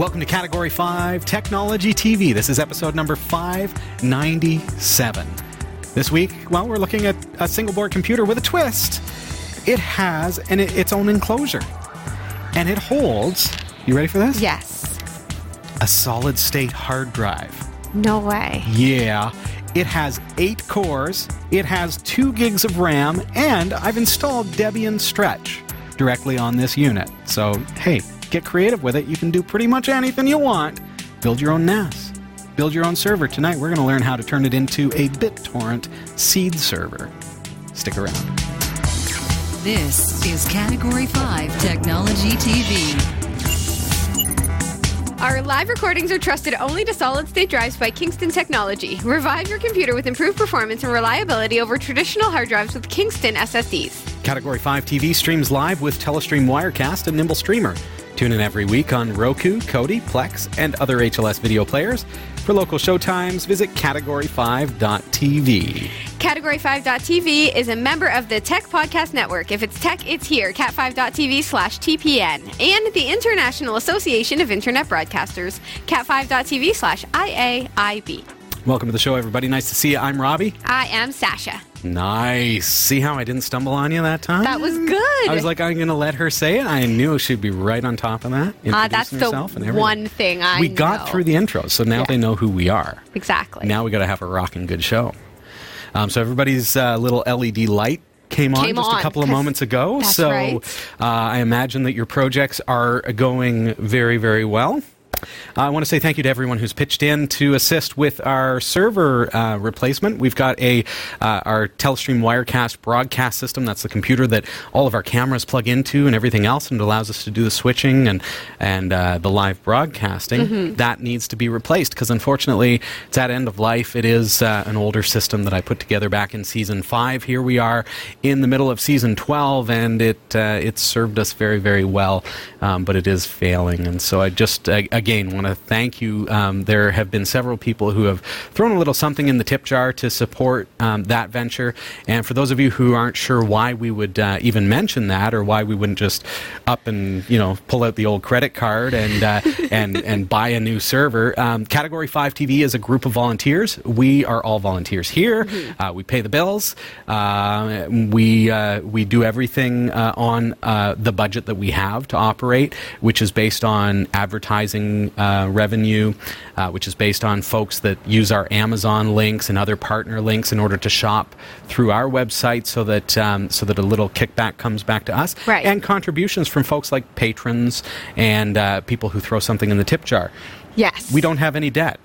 Welcome to Category 5 Technology TV. This is episode number 597. This week, well, we're looking at a single board computer with a twist. It has an, its own enclosure, and it holds, you ready for this? Yes. A solid state hard drive. No way. Yeah. It has eight cores, it has two gigs of RAM, and I've installed Debian Stretch directly on this unit. So, hey, get creative with it. You can do pretty much anything you want. Build your own NAS. Build your own server. Tonight, we're going to learn how to turn it into a BitTorrent seed server. Stick around. This is Category 5 Technology TV. Our live recordings are trusted only to solid state drives by Kingston Technology. Revive your computer with improved performance and reliability over traditional hard drives with Kingston SSDs. Category 5 TV streams live with Telestream Wirecast and Nimble Streamer. Tune in every week on Roku, Kodi, Plex, and other HLS video players. For local showtimes, visit category5.tv. Category5.tv is a member of the Tech Podcast Network. If it's tech, it's here. Cat5.tv slash TPN. And the International Association of Internet Broadcasters. Cat5.tv slash IAIB. Welcome to the show, everybody. Nice to see you. I'm Robbie. I am Sasha. Nice. See how I didn't stumble on you that time? That was good. I was like, I'm going to let her say it. I knew she'd be right on top of that. Uh, that's the and everything. one thing I We got through the intro, so now Yeah. they know who we are. Exactly. Now we got to have a rocking good show. Um, so everybody's uh, little LED light came on Came just a couple of moments ago. so right. uh, I imagine that your projects are going very, very well. I want to say thank you to everyone who's pitched in to assist with our server uh, replacement. We've got a uh, our Telestream Wirecast broadcast system. That's the computer that all of our cameras plug into and everything else, and it allows us to do the switching and and uh, the live broadcasting. Mm-hmm. That needs to be replaced because unfortunately it's at end of life. It is uh, an older system that I put together back in season five. Here we are in the middle of season twelve, and it uh, it served us very very well, um, but it is failing. And so I just uh, again want to thank you. Um, there have been several people who have thrown a little something in the tip jar to support um, that venture. And for those of you who aren't sure why we would uh, even mention that, or why we wouldn't just up and you know pull out the old credit card and uh, and and buy a new server, um, Category Five TV is a group of volunteers. We are all volunteers here. Uh, we pay the bills. Uh, we uh, we do everything uh, on uh, the budget that we have to operate, which is based on advertising uh, revenue, uh, which is based on folks that use our Amazon links and other partner links in order to shop through our website, so that um, so that a little kickback comes back to us, Right. and contributions from folks like patrons and uh, people who throw something in the tip jar. yes. We don't have any debt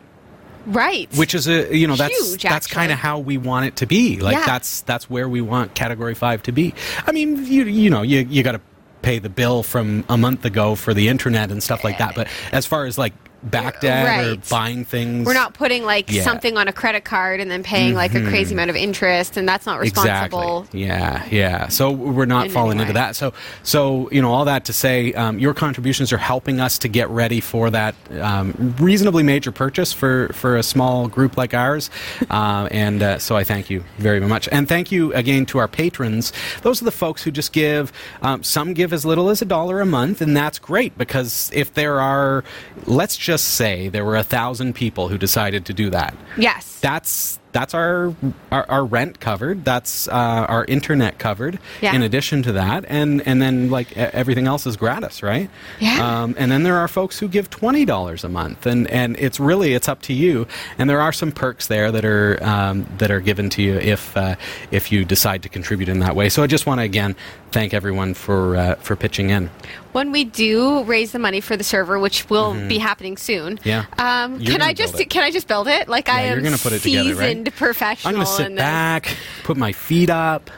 Right. which is a you know that's Huge, that's kind of how we want it to be like Yeah. that's that's where we want category 5 to be i mean you you know you you got to pay the bill from a month ago for the internet and stuff like that. But as far as like back debt or Right. buying things We're not putting like Yeah. Mm-hmm. something on a credit card and then paying like a crazy amount of interest, and that's not responsible. Exactly. Yeah, yeah. So we're not In falling into that. So, so you know, all that to say, um, your contributions are helping us to get ready for that um, reasonably major purchase for for a small group like ours. uh, and uh, so I thank you very much, and thank you again to our patrons. Those are the folks who just give. Um, some give as little as a dollar a month, and that's great because if there are, let's just say there were a thousand people who decided to do that Yes. that's that's our our, our rent covered. That's uh, our internet covered. Yeah. In addition to that, and and then like everything else is gratis, right? Yeah. Um, and then there are folks who give twenty dollars a month, and and it's really it's up to you. And there are some perks there that are um, that are given to you if uh, if you decide to contribute in that way. So I just want to again thank everyone for uh, for pitching in. When we do raise the money for the server, which will be happening soon. Mm-hmm. Yeah. Um, can I just can I just build it? Like I am gonna put it together, right? seasoned professional. I'm going to sit back, put my feet up.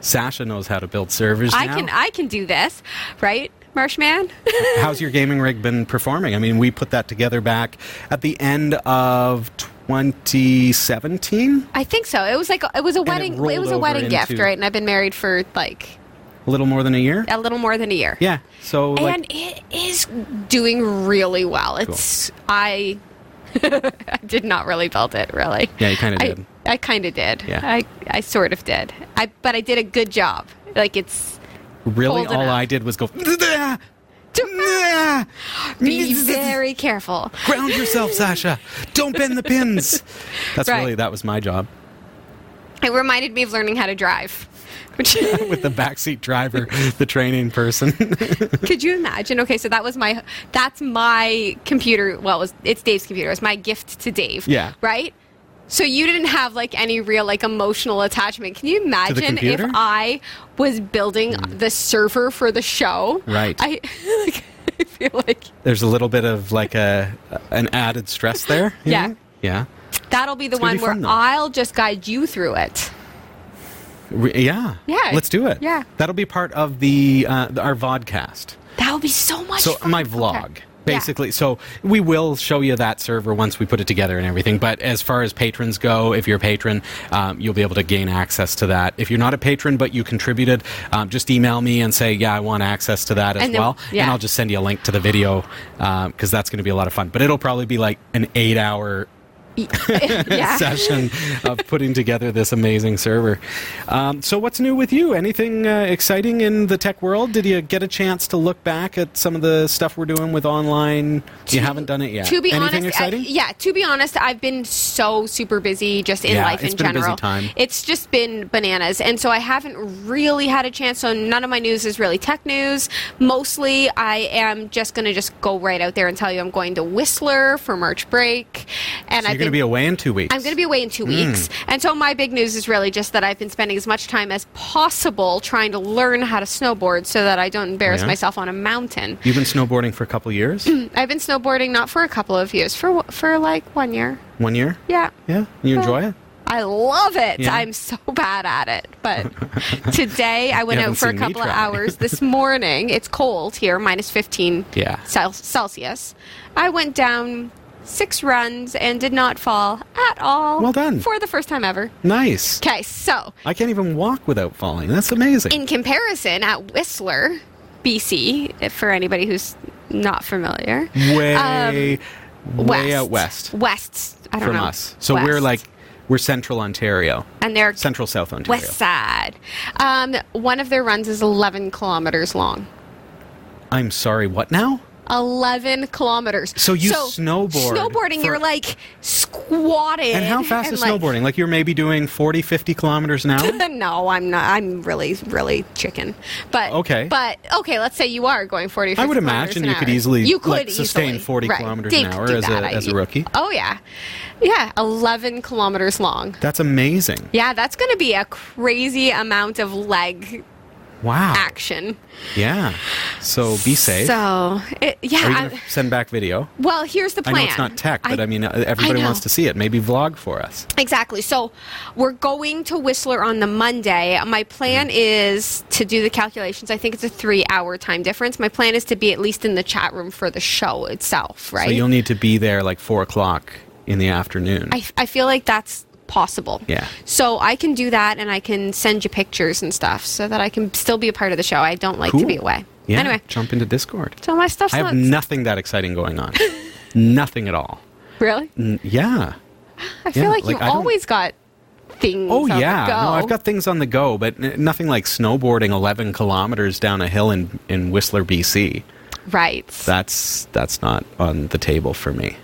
Sasha knows how to build servers. I now. can I can do this, right, Marshman? How's your gaming rig been performing? I mean, we put that together back at the end of 2017. I think so. It was like it was a wedding. It, rolled was a wedding gift, right? And I've been married for like A little more than a year. a little more than a year. Yeah. So like, and it is doing really well. It's I. I did not really build it, really. Yeah, you kinda I- did. I kind of did. Yeah. I, I sort of did. I but I did a good job. Like it's really, all up. I did was go. Be very careful. Ground yourself, Sasha. Don't bend the pins. That's Right. really that was my job It reminded me of learning how to drive. With the backseat driver, the training person. could you imagine? Okay, so that was my that's my computer. Well, it was it's Dave's computer. It's my gift to Dave. Yeah. Right. So you didn't have like any real like emotional attachment. Can you imagine if? I was building mm. the server for the show? Right. I like I feel like There's a little bit of like a an added stress there. Yeah. know? Yeah. that'll be the It's one be where fun. I'll just guide you through it. Re- yeah. Yeah. Let's do it. Yeah. That'll be part of the uh, our vodcast. That would be so much. So fun. my Okay. vlog. Yeah. Basically, so we will show you that server once we put it together and everything. But as far as patrons go, if you're a patron, um, you'll be able to gain access to that. If you're not a patron but you contributed, um, just email me and say, "Yeah, I want access to that as And then- well," yeah. and I'll just send you a link to the video because that's going to be a lot of fun. But it'll probably be like an eight-hour yeah. session of putting together this amazing server. Um, so, what's new with you? Anything uh, exciting in the tech world? Did you get a chance to look back at some of the stuff we're doing with online? you haven't done it yet. To be Anything honest, exciting? I, yeah. To be honest, I've been so super busy just in Yeah, life it's in been a busy general. time. It's just been bananas, and so I haven't really had a chance. So none of my news is really tech news. Mostly, I am just going to just go right out there and tell you I'm going to Whistler for March break, and So I've going to be away in two weeks. I'm going to be away in two Hmm. weeks. And so my big news is really just that I've been spending as much time as possible trying to learn how to snowboard so that I don't embarrass Yeah? myself on a mountain. You've been snowboarding for a couple years. I've been snowboarding not for a couple of years, for for like one year. One year. Yeah. Yeah. You enjoy it? I love it. Yeah. I'm so bad at it. But today I went out for a haven't seen me couple of hours this morning. It's cold here, minus 15 Yeah. Celsius. I went down six runs and did not fall at all. Well done. For the first time ever. Nice. Okay, so I can't even walk without falling. That's amazing. in comparison, at Whistler, BC, for anybody who's not familiar, way, way west, out west west, I don't from know, us. So we're like we're central Ontario, and they're central South Ontario. west side. Um, one of their runs is 11 kilometers long. I'm sorry. What now? 11 kilometers. So you snowboard Snowboarding, for- you're like squatting. And how fast and, is like- snowboarding? Like you're maybe doing 40, 50 kilometers an hour? no, I'm not. I'm really, really chicken. But Okay. But okay, let's say you are going 40. 50 I would imagine you could easily, you could like, sustain easily. 40 Right. kilometers Dave an hour as a- as a rookie. Oh yeah, yeah, 11 kilometers long. That's amazing. Yeah, that's going to be a crazy amount of leg Wow. action. Yeah. So be safe. So it, yeah. I- send back video? well, here's the plan I know it's not tech, but I, mean, uh, everybody know. wants to see it. Maybe vlog for us. Exactly. So we're going to Whistler on the Monday. My plan Mm-hmm. is to do the calculations. I think it's a three hour time difference. My plan is to be at least in the chat room for the show itself, right? So you'll need to be there like 4 o'clock in the afternoon. I, I feel like that's possible. Yeah. So I can do that and I can send you pictures and stuff so that I can still be a part of the show. I don't like to be away. yeah. Anyway, Jump into Discord. so my stuff's I not have nothing that exciting going on. nothing at all. really. N- yeah. I feel Yeah, like, like, you've I always got things. Oh on yeah, the go. no, I've got things on the go, but n- nothing like snowboarding 11 kilometers down a hill in in Whistler, BC. right. That's that's not on the table for me.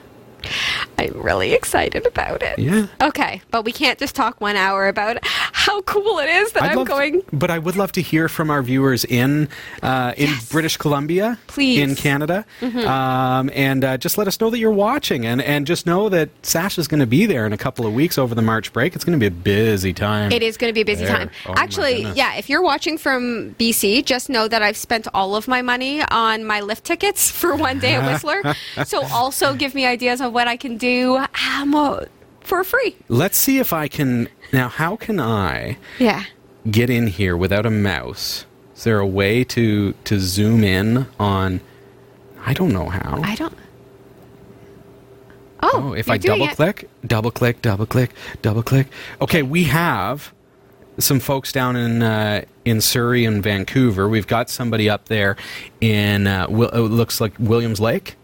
I'm really excited about it. Yeah. Okay, but we can't just talk one hour about how cool it is that I'm love- going. but I would love to hear from our viewers in uh, in Yes. British Columbia, Please. Mm-hmm. in Canada, um, and uh, just let us know that you're watching, and and just know that Sasha's going to be there in a couple of weeks over the March break. It's going to be a busy time. It is going to be a busy There. time. Oh, Actually, yeah, if you're watching from BC, just know that I've spent all of my money on my lift tickets for one day at Whistler. so also give me ideas on what I can do um, for free. Let's see if I can now. How can I? Yeah. get in here without a mouse? Is there a way to to zoom in on? I don't know how. I don't. Oh, oh, if I double it. click, double click, double click, double click. Okay, we have some folks down in uh, in Surrey and Vancouver. We've got somebody up there in uh, Wil- it looks like Williams Lake.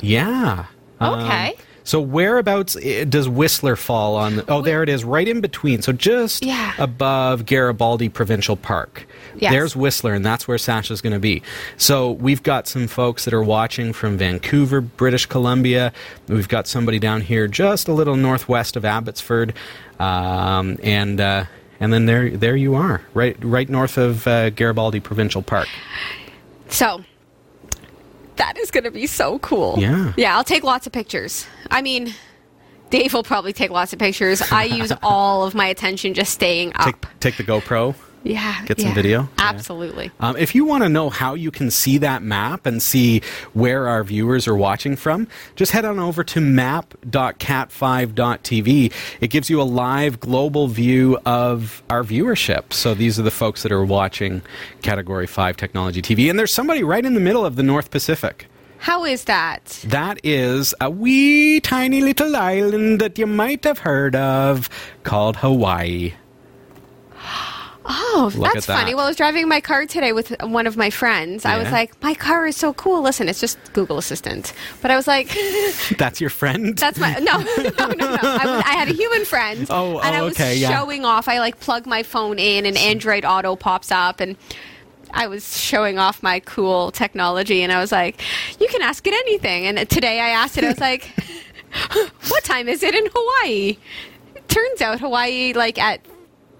Yeah. Um, Okay. So whereabouts eh, does Whistler fall on? The, oh, there it is, right in between. So just Yeah. above Garibaldi Provincial Park. Yes. There's Whistler, and that's where Sasha's going to be. So we've got some folks that are watching from Vancouver, British Columbia. We've got somebody down here just a little northwest of Abbotsford, um, and uh, and then there there you are, right right north of uh, Garibaldi Provincial Park. So that is going to be so cool. Yeah. Yeah, I'll take lots of pictures. I mean, Dave will probably take lots of pictures. I use all of my attention just staying up. Take take the GoPro. Yeah. get some yeah. video? Yeah. Absolutely. Um, if you want to know how you can see that map and see where our viewers are watching from, just head on over to map.cat5.tv. It gives you a live global view of our viewership. So these are the folks that are watching Category 5 Technology TV. And there's somebody right in the middle of the North Pacific. How is that? That is a wee tiny little island that you might have heard of called Hawaii. Oh, Look that's that. funny. Well, I was driving my car today with one of my friends. I was like, my car is so cool. Listen, it's just Google Assistant. But I was like, That's your friend? that's my, no, no, no, no. I, was, I had a human friend. Oh, and oh, I was okay, yeah. showing off. I like plug my phone in and Android Auto pops up and I was showing off my cool technology and I was like, you can ask it anything. And today I asked it, I was like, what time is it in Hawaii? Turns out Hawaii, like at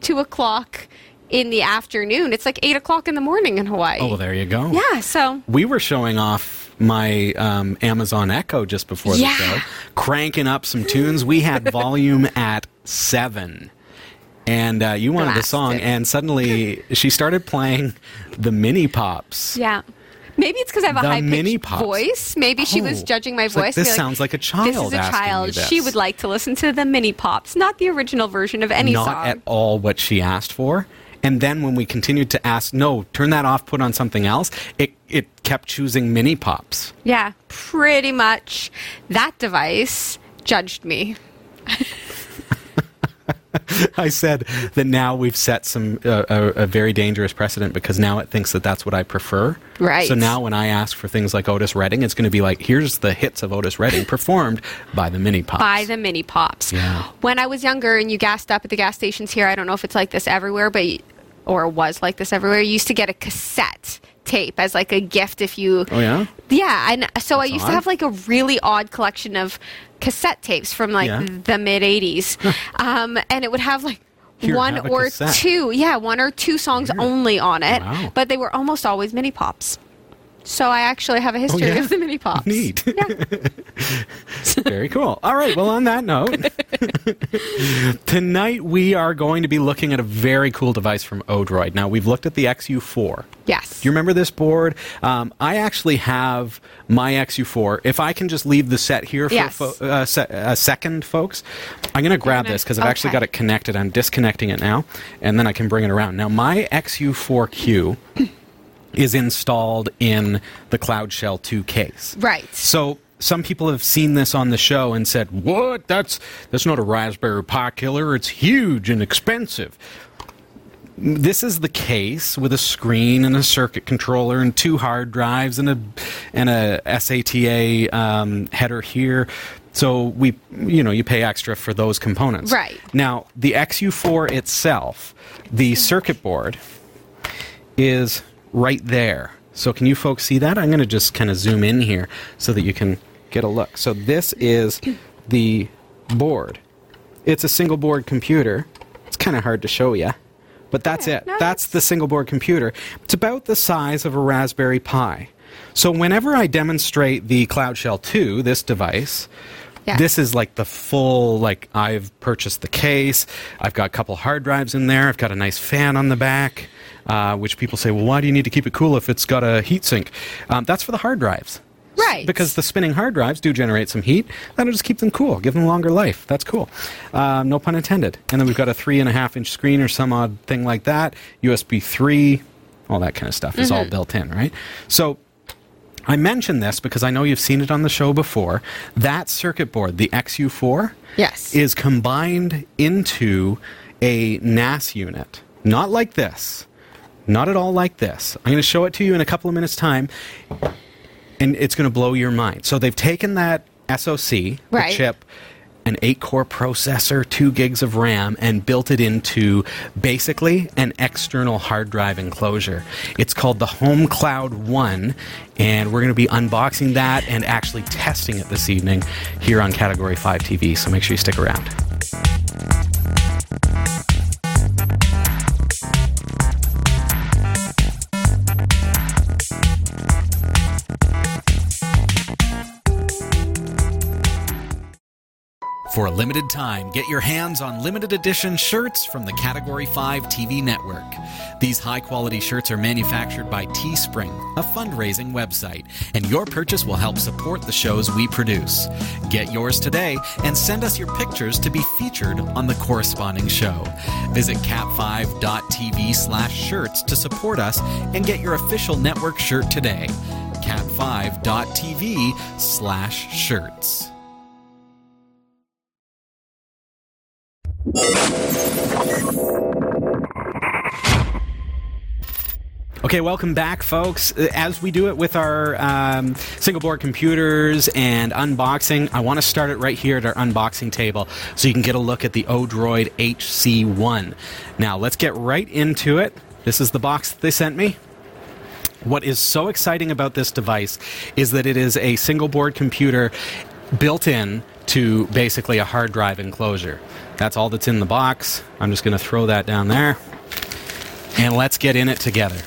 two o'clock in the afternoon, it's like eight o'clock in the morning in Hawaii. oh, well, there you go. Yeah, so We were showing off my um, Amazon Echo just before the Yeah. show, cranking up some tunes. We had volume at seven. And uh, you wanted the song, and suddenly she started playing the mini pops. Yeah. Maybe it's because I have a high mini pitched pops. voice. Maybe she was Oh. judging my It's like, voice. this Be sounds like a child This is a child. She would like to listen to the mini pops, not the original version of any Not song. Not at all what she asked for. And then when we continued to ask, no, turn that off, put on something else, it, it kept choosing mini pops. yeah, pretty much. That device judged me. I said that now we've set some uh, a, a very dangerous precedent because now it thinks that that's what I prefer. Right. So now when I ask for things like Otis Redding, it's going to be like, here's the hits of Otis Redding performed by the Mini Pops. By the mini pops. Yeah. When I was younger and you gassed up at the gas stations here, I don't know if it's like this everywhere, but or was like this everywhere. You used to get a cassette tape as like a gift if you. Oh yeah. Yeah, and so I used odd. to have like a really odd collection of cassette tapes from like Yeah. the mid '80s, um, and it would have like. Here, one or cassette. two, yeah, one or two songs only on it, Wow. but they were almost always mini pops. So I actually have a history Oh, yeah? of the mini pops. Neat. Yeah. Very cool. All right. Well, on that note, tonight we are going to be looking at a very cool device from Odroid. Now, we've looked at the XU4. Yes. Do you remember this board? Um, I actually have my XU4. If I can just leave the set here for Yes. fo- uh, se- a second, folks, I'm going to grab gonna- this because I've actually got it connected. I'm disconnecting it now, and then I can bring it around. Now, my XU4Q is installed in the Cloud Shell 2 case. Right. So some people have seen this on the show and said, "What? That's that's not a Raspberry Pi killer. It's huge and expensive." This is the case with a screen and a circuit controller and two hard drives and a and a SATA um, header here. So we, you know, you pay extra for those components. Right. Now the XU4 itself, the circuit board is right there. So can you folks see that? I'm going to just kind of zoom in here so that you can get a look. So this is the board. It's a single board computer. It's kind of hard to show you, but that's Yeah, it. no, that's the single board computer. It's about the size of a Raspberry Pi. So whenever I demonstrate the Cloud Shell 2, this device, Yeah. this is like the full like I've purchased the case. I've got a couple hard drives in there. I've got a nice fan on the back, uh, which people say, well, why do you need to keep it cool if it's got a heatsink? Um, that's for the hard drives. Right. Because the spinning hard drives do generate some heat. That'll just keep them cool, give them longer life. That's cool. Um, no pun intended. And then we've got a three and a half inch screen or some odd thing like that. USB 3, all that kind of stuff is all built in, right? So I mention this because I know you've seen it on the show before. That circuit board, the XU4, Yes. is combined into a NAS unit. Not like this. Not at all like this. I'm going to show it to you in a couple of minutes' time, and it's going to blow your mind. So they've taken that SoC, Right. chip, an 8 core processor, 2 gigs of RAM, and built it into basically an external hard drive enclosure. It's called the Home Cloud 1, and we're going to be unboxing that and actually testing it this evening here on Category 5 TV, so make sure you stick around. For a limited time, get your hands on limited edition shirts from the Category 5 TV network. These high quality shirts are manufactured by Teespring, a fundraising website, and your purchase will help support the shows we produce. Get yours today and send us your pictures to be featured on the corresponding show. Visit cat5.tv slash shirts to support us and get your official network shirt today. cat5.tv slash shirts. Okay, welcome back, folks. Uh, As we do it with our um, single board computers and unboxing, I want to start it right here at our unboxing table so you can get a look at the Odroid HC1. Now, let's get right into it. This is the box that they sent me. What is so exciting about this device is that it is a single board computer built in to basically a hard drive enclosure. That's all that's in the box. I'm just going to throw that down there. And let's get in it together.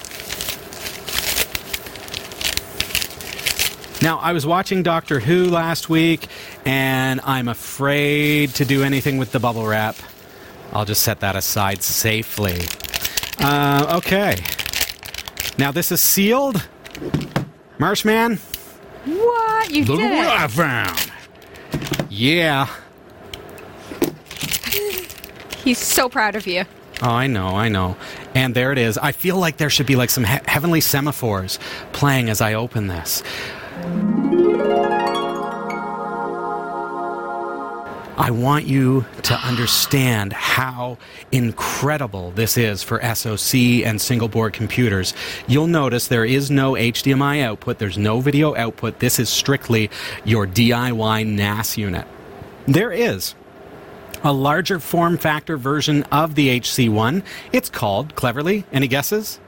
Now, I was watching Doctor Who last week, and I'm afraid to do anything with the bubble wrap. I'll just set that aside safely. Uh, okay. Now, this is sealed. Marshman, What? You look did at what it. I found. Yeah. He's so proud of you. Oh, I know, I know. And there it is. I feel like there should be like some he- heavenly semaphores playing as I open this. I want you to understand how incredible this is for SoC and single board computers. You'll notice there is no HDMI output, there's no video output. This is strictly your DIY NAS unit. There is a larger form factor version of the HC1. It's called, cleverly, any guesses?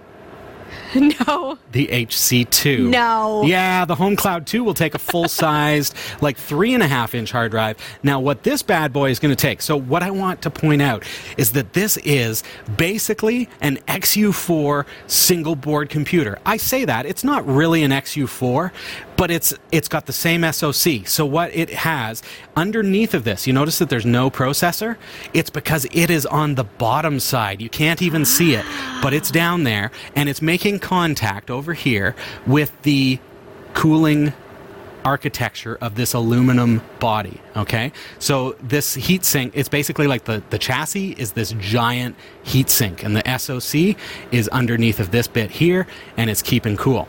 No. The HC2. No. Yeah, the Home Cloud 2 will take a full sized, like three and a half inch hard drive. Now, what this bad boy is going to take, so what I want to point out is that this is basically an XU4 single board computer. I say that, it's not really an XU4, but it's it's got the same SoC. So what it has underneath of this, you notice that there's no processor? It's because it is on the bottom side. You can't even see it, but it's down there and it's making contact over here with the cooling architecture of this aluminum body. Okay, so this heat sink, it's basically like the the chassis is this giant heat sink, and the SoC is underneath of this bit here, and it's keeping cool.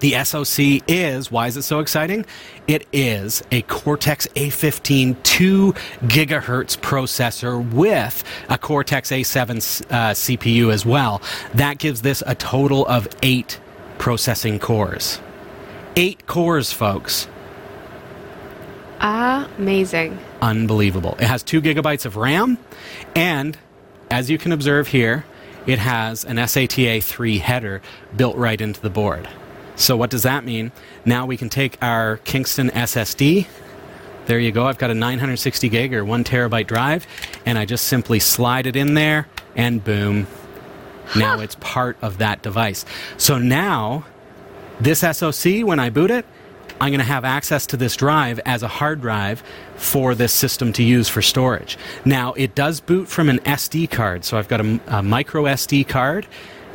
The SoC is, why is it so exciting? It is a Cortex A15 2 gigahertz processor with a Cortex A7 uh, CPU as well. That gives this a total of eight processing cores. Eight cores, folks. Amazing. Unbelievable. It has two gigabytes of RAM, and as you can observe here, it has an SATA 3 header built right into the board. So, what does that mean? Now we can take our Kingston SSD. There you go. I've got a 960 gig or one terabyte drive, and I just simply slide it in there, and boom. Now it's part of that device. So now, this SoC, when I boot it, I'm going to have access to this drive as a hard drive for this system to use for storage. Now, it does boot from an SD card, so I've got a, a micro SD card,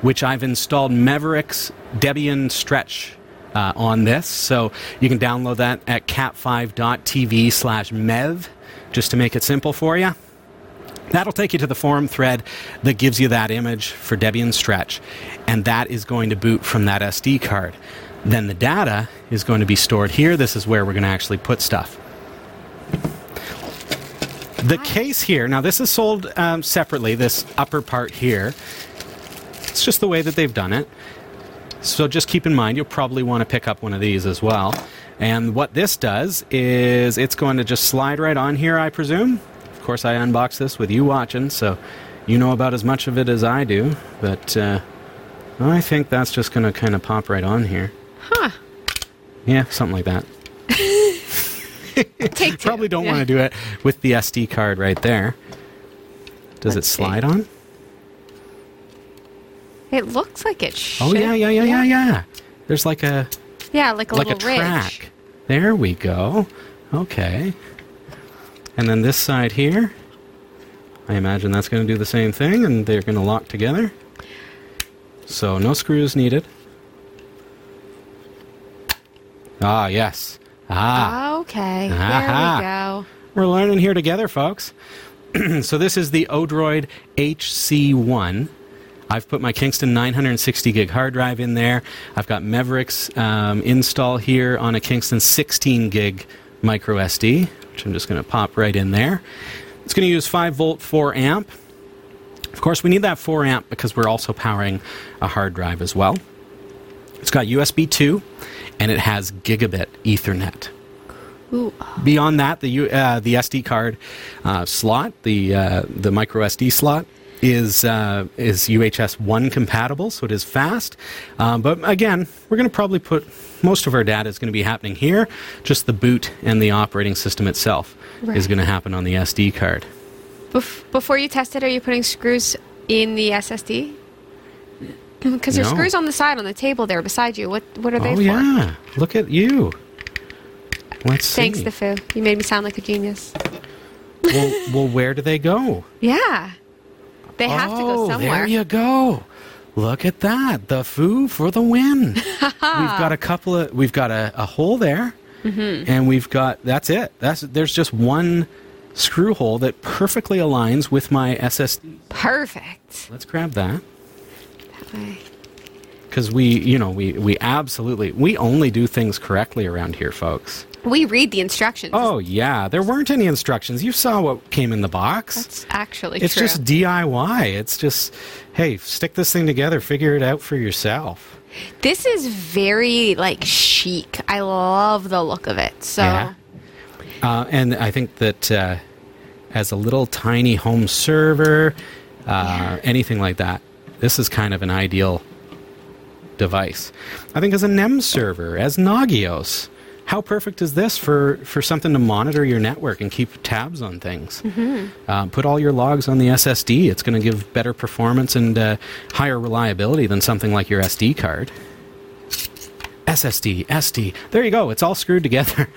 which I've installed Meveric's Debian Stretch uh, on this. So you can download that at cat5.tv slash mev, just to make it simple for you. That'll take you to the forum thread that gives you that image for Debian Stretch, and that is going to boot from that SD card. Then the data is going to be stored here. This is where we're going to actually put stuff. The case here, now this is sold um, separately, this upper part here. It's just the way that they've done it. So just keep in mind, you'll probably want to pick up one of these as well. And what this does is it's going to just slide right on here, I presume. Of course, I unboxed this with you watching, so you know about as much of it as I do. But uh, I think that's just going to kind of pop right on here. Huh. Yeah, something like that. Take two. Probably don't Yeah. want to do it with the SD card right there. Does Let's it see. slide on? It looks like it should. Oh yeah, yeah, yeah, yeah, yeah. There's like a Yeah, like a like a little ridge. track. There we go. Okay. And then this side here, I imagine that's going to do the same thing, and they're going to lock together. So no screws needed. Ah, yes. Ah, Okay, Aha. there we go. we're learning here together, folks. so this is the Odroid HC1. I've put my Kingston 960 gig hard drive in there. I've got Meveric's um, install here on a Kingston 16 gig micro SD, which I'm just going to pop right in there. It's going to use 5 volt 4 amp. Of course, we need that 4 amp because we're also powering a hard drive as well. It's got USB 2 and it has gigabit Ethernet. Ooh, Beyond that, the uh, the SD card uh, slot, the uh, the micro SD slot, is uh, is UHS one compatible, so it is fast. Um, but again, we're going to probably put most of our data is going to be happening here. Just the boot and the operating system itself is going to happen on the SD card. Bef- before you test it, are you putting screws in the SSD? Because there's No. screws on the side on the table there beside you. What what are they oh for? yeah, look at you. Let's Thanks, see. the foo. You made me sound like a genius. well, well, where do they go? Yeah, they have to go Oh, somewhere. There you go. Look at that. The foo for the win. we've got a couple of we've got a, a hole there. Mm-hmm. And we've got that's it. That's there's just one screw hole that perfectly aligns with my SSD. Perfect. Let's grab that That way. cuz we, you know, we we absolutely we only do things correctly around here, folks. We read the instructions. Oh, yeah. There weren't any instructions. You saw what came in the box. That's actually it's true. just DIY. It's just hey, stick this thing together, figure it out for yourself. This is very like chic. I love the look of it. So Yeah. Uh, and I think that uh, as a little tiny home server, uh, anything like that, this is kind of an ideal device. I think as a NEMS server, as Nagios, how perfect is this for, for something to monitor your network and keep tabs on things? Uh, put all your logs on the SSD. It's going to give better performance and uh, higher reliability than something like your SD card. SSD, SD. There you go. It's all screwed together.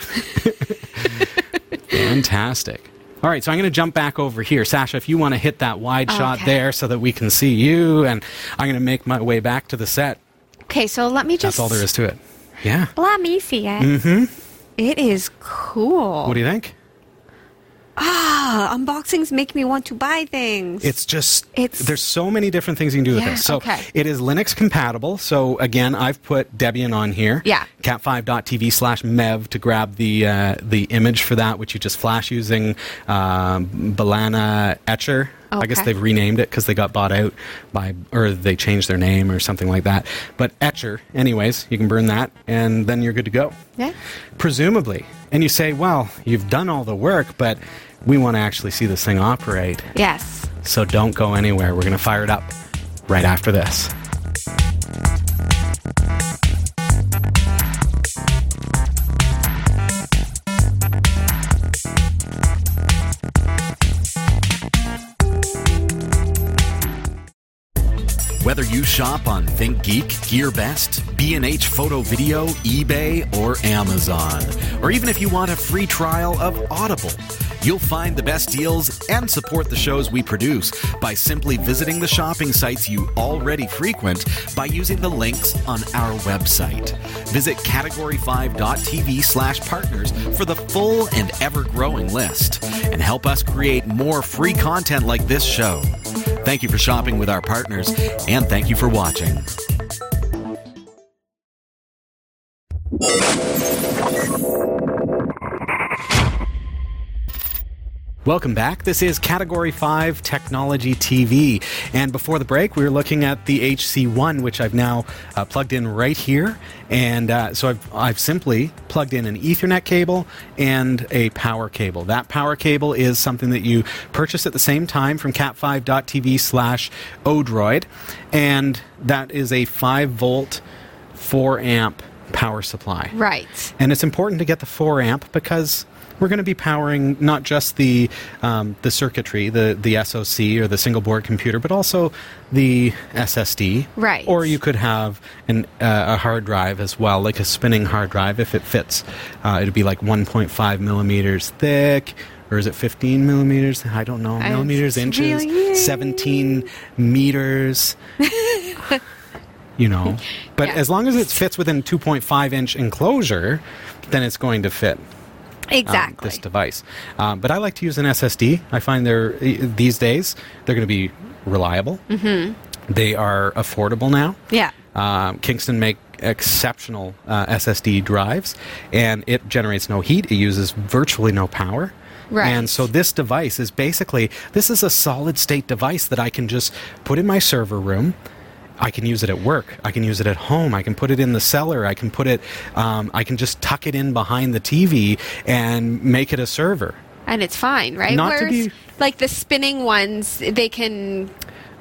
Fantastic. All right, so I'm going to jump back over here. Sasha, if you want to hit that wide shot there so that we can see you, and I'm going to make my way back to the set. okay, so let me just That's all there is to it. Yeah. me see it. Mm-hmm. is cool. What do you think? Ah, unboxings make me want to buy things. It's just It's- there's so many different things you can do with Yeah, this. So okay. it is Linux compatible. So again, I've put Debian on here. Yeah. Cat5.tv slash mev to grab the uh, the image for that, which you just flash using um, Balena Etcher. I guess they've renamed it because they got bought out by, or they changed their name or something like that. But Etcher, anyways, you can burn that and then you're good to go. Yeah. Presumably. And you say, well, you've done all the work, but we want to actually see this thing operate. yes. So don't go anywhere. We're going to fire it up right after this. Whether you shop on ThinkGeek, GearBest, B&H Photo Video, eBay, or Amazon, or even if you want a free trial of Audible, you'll find the best deals and support the shows we produce by simply visiting the shopping sites you already frequent by using the links on our website. Visit category5.tv slash partners for the full and ever-growing list and help us create more free content like this show. Thank you for shopping with our partners, and thank you for watching. Welcome back. This is Category 5 Technology TV. And before the break, we were looking at the HC1, which I've now uh, plugged in right here. And uh, so I've, I've simply plugged in an Ethernet cable and a power cable. That power cable is something that you purchase at the same time from cat5.tv slash odroid. And that is a 5 volt, 4 amp power supply. Right. And it's important to get the 4 amp because we're going to be powering not just the um, the circuitry, the the SoC or the single board computer, but also the SSD. Right. Or you could have an, uh, a hard drive as well, like a spinning hard drive if it fits. Uh, it'd be like 1.5 millimeters thick. Or is it 15 millimeters? I don't know. Millimeters, inches, really? 17 meters. you know. But Yeah. as long as it fits within 2.5 inch enclosure, then it's going to fit um, Exactly. this device. Um, but I like to use an SSD. I find they're these days they're going to be reliable. Mm-hmm. They are affordable now. yeah. Um, Kingston make exceptional uh, SSD drives, and it generates no heat. It uses virtually no power. Right. And so this device is basically this is a solid state device that I can just put in my server room. I can use it at work. I can use it at home. I can put it in the cellar. I can put it. Um, I can just tuck it in behind the TV and make it a server. And it's fine, right? Not to be- like the spinning ones, they can.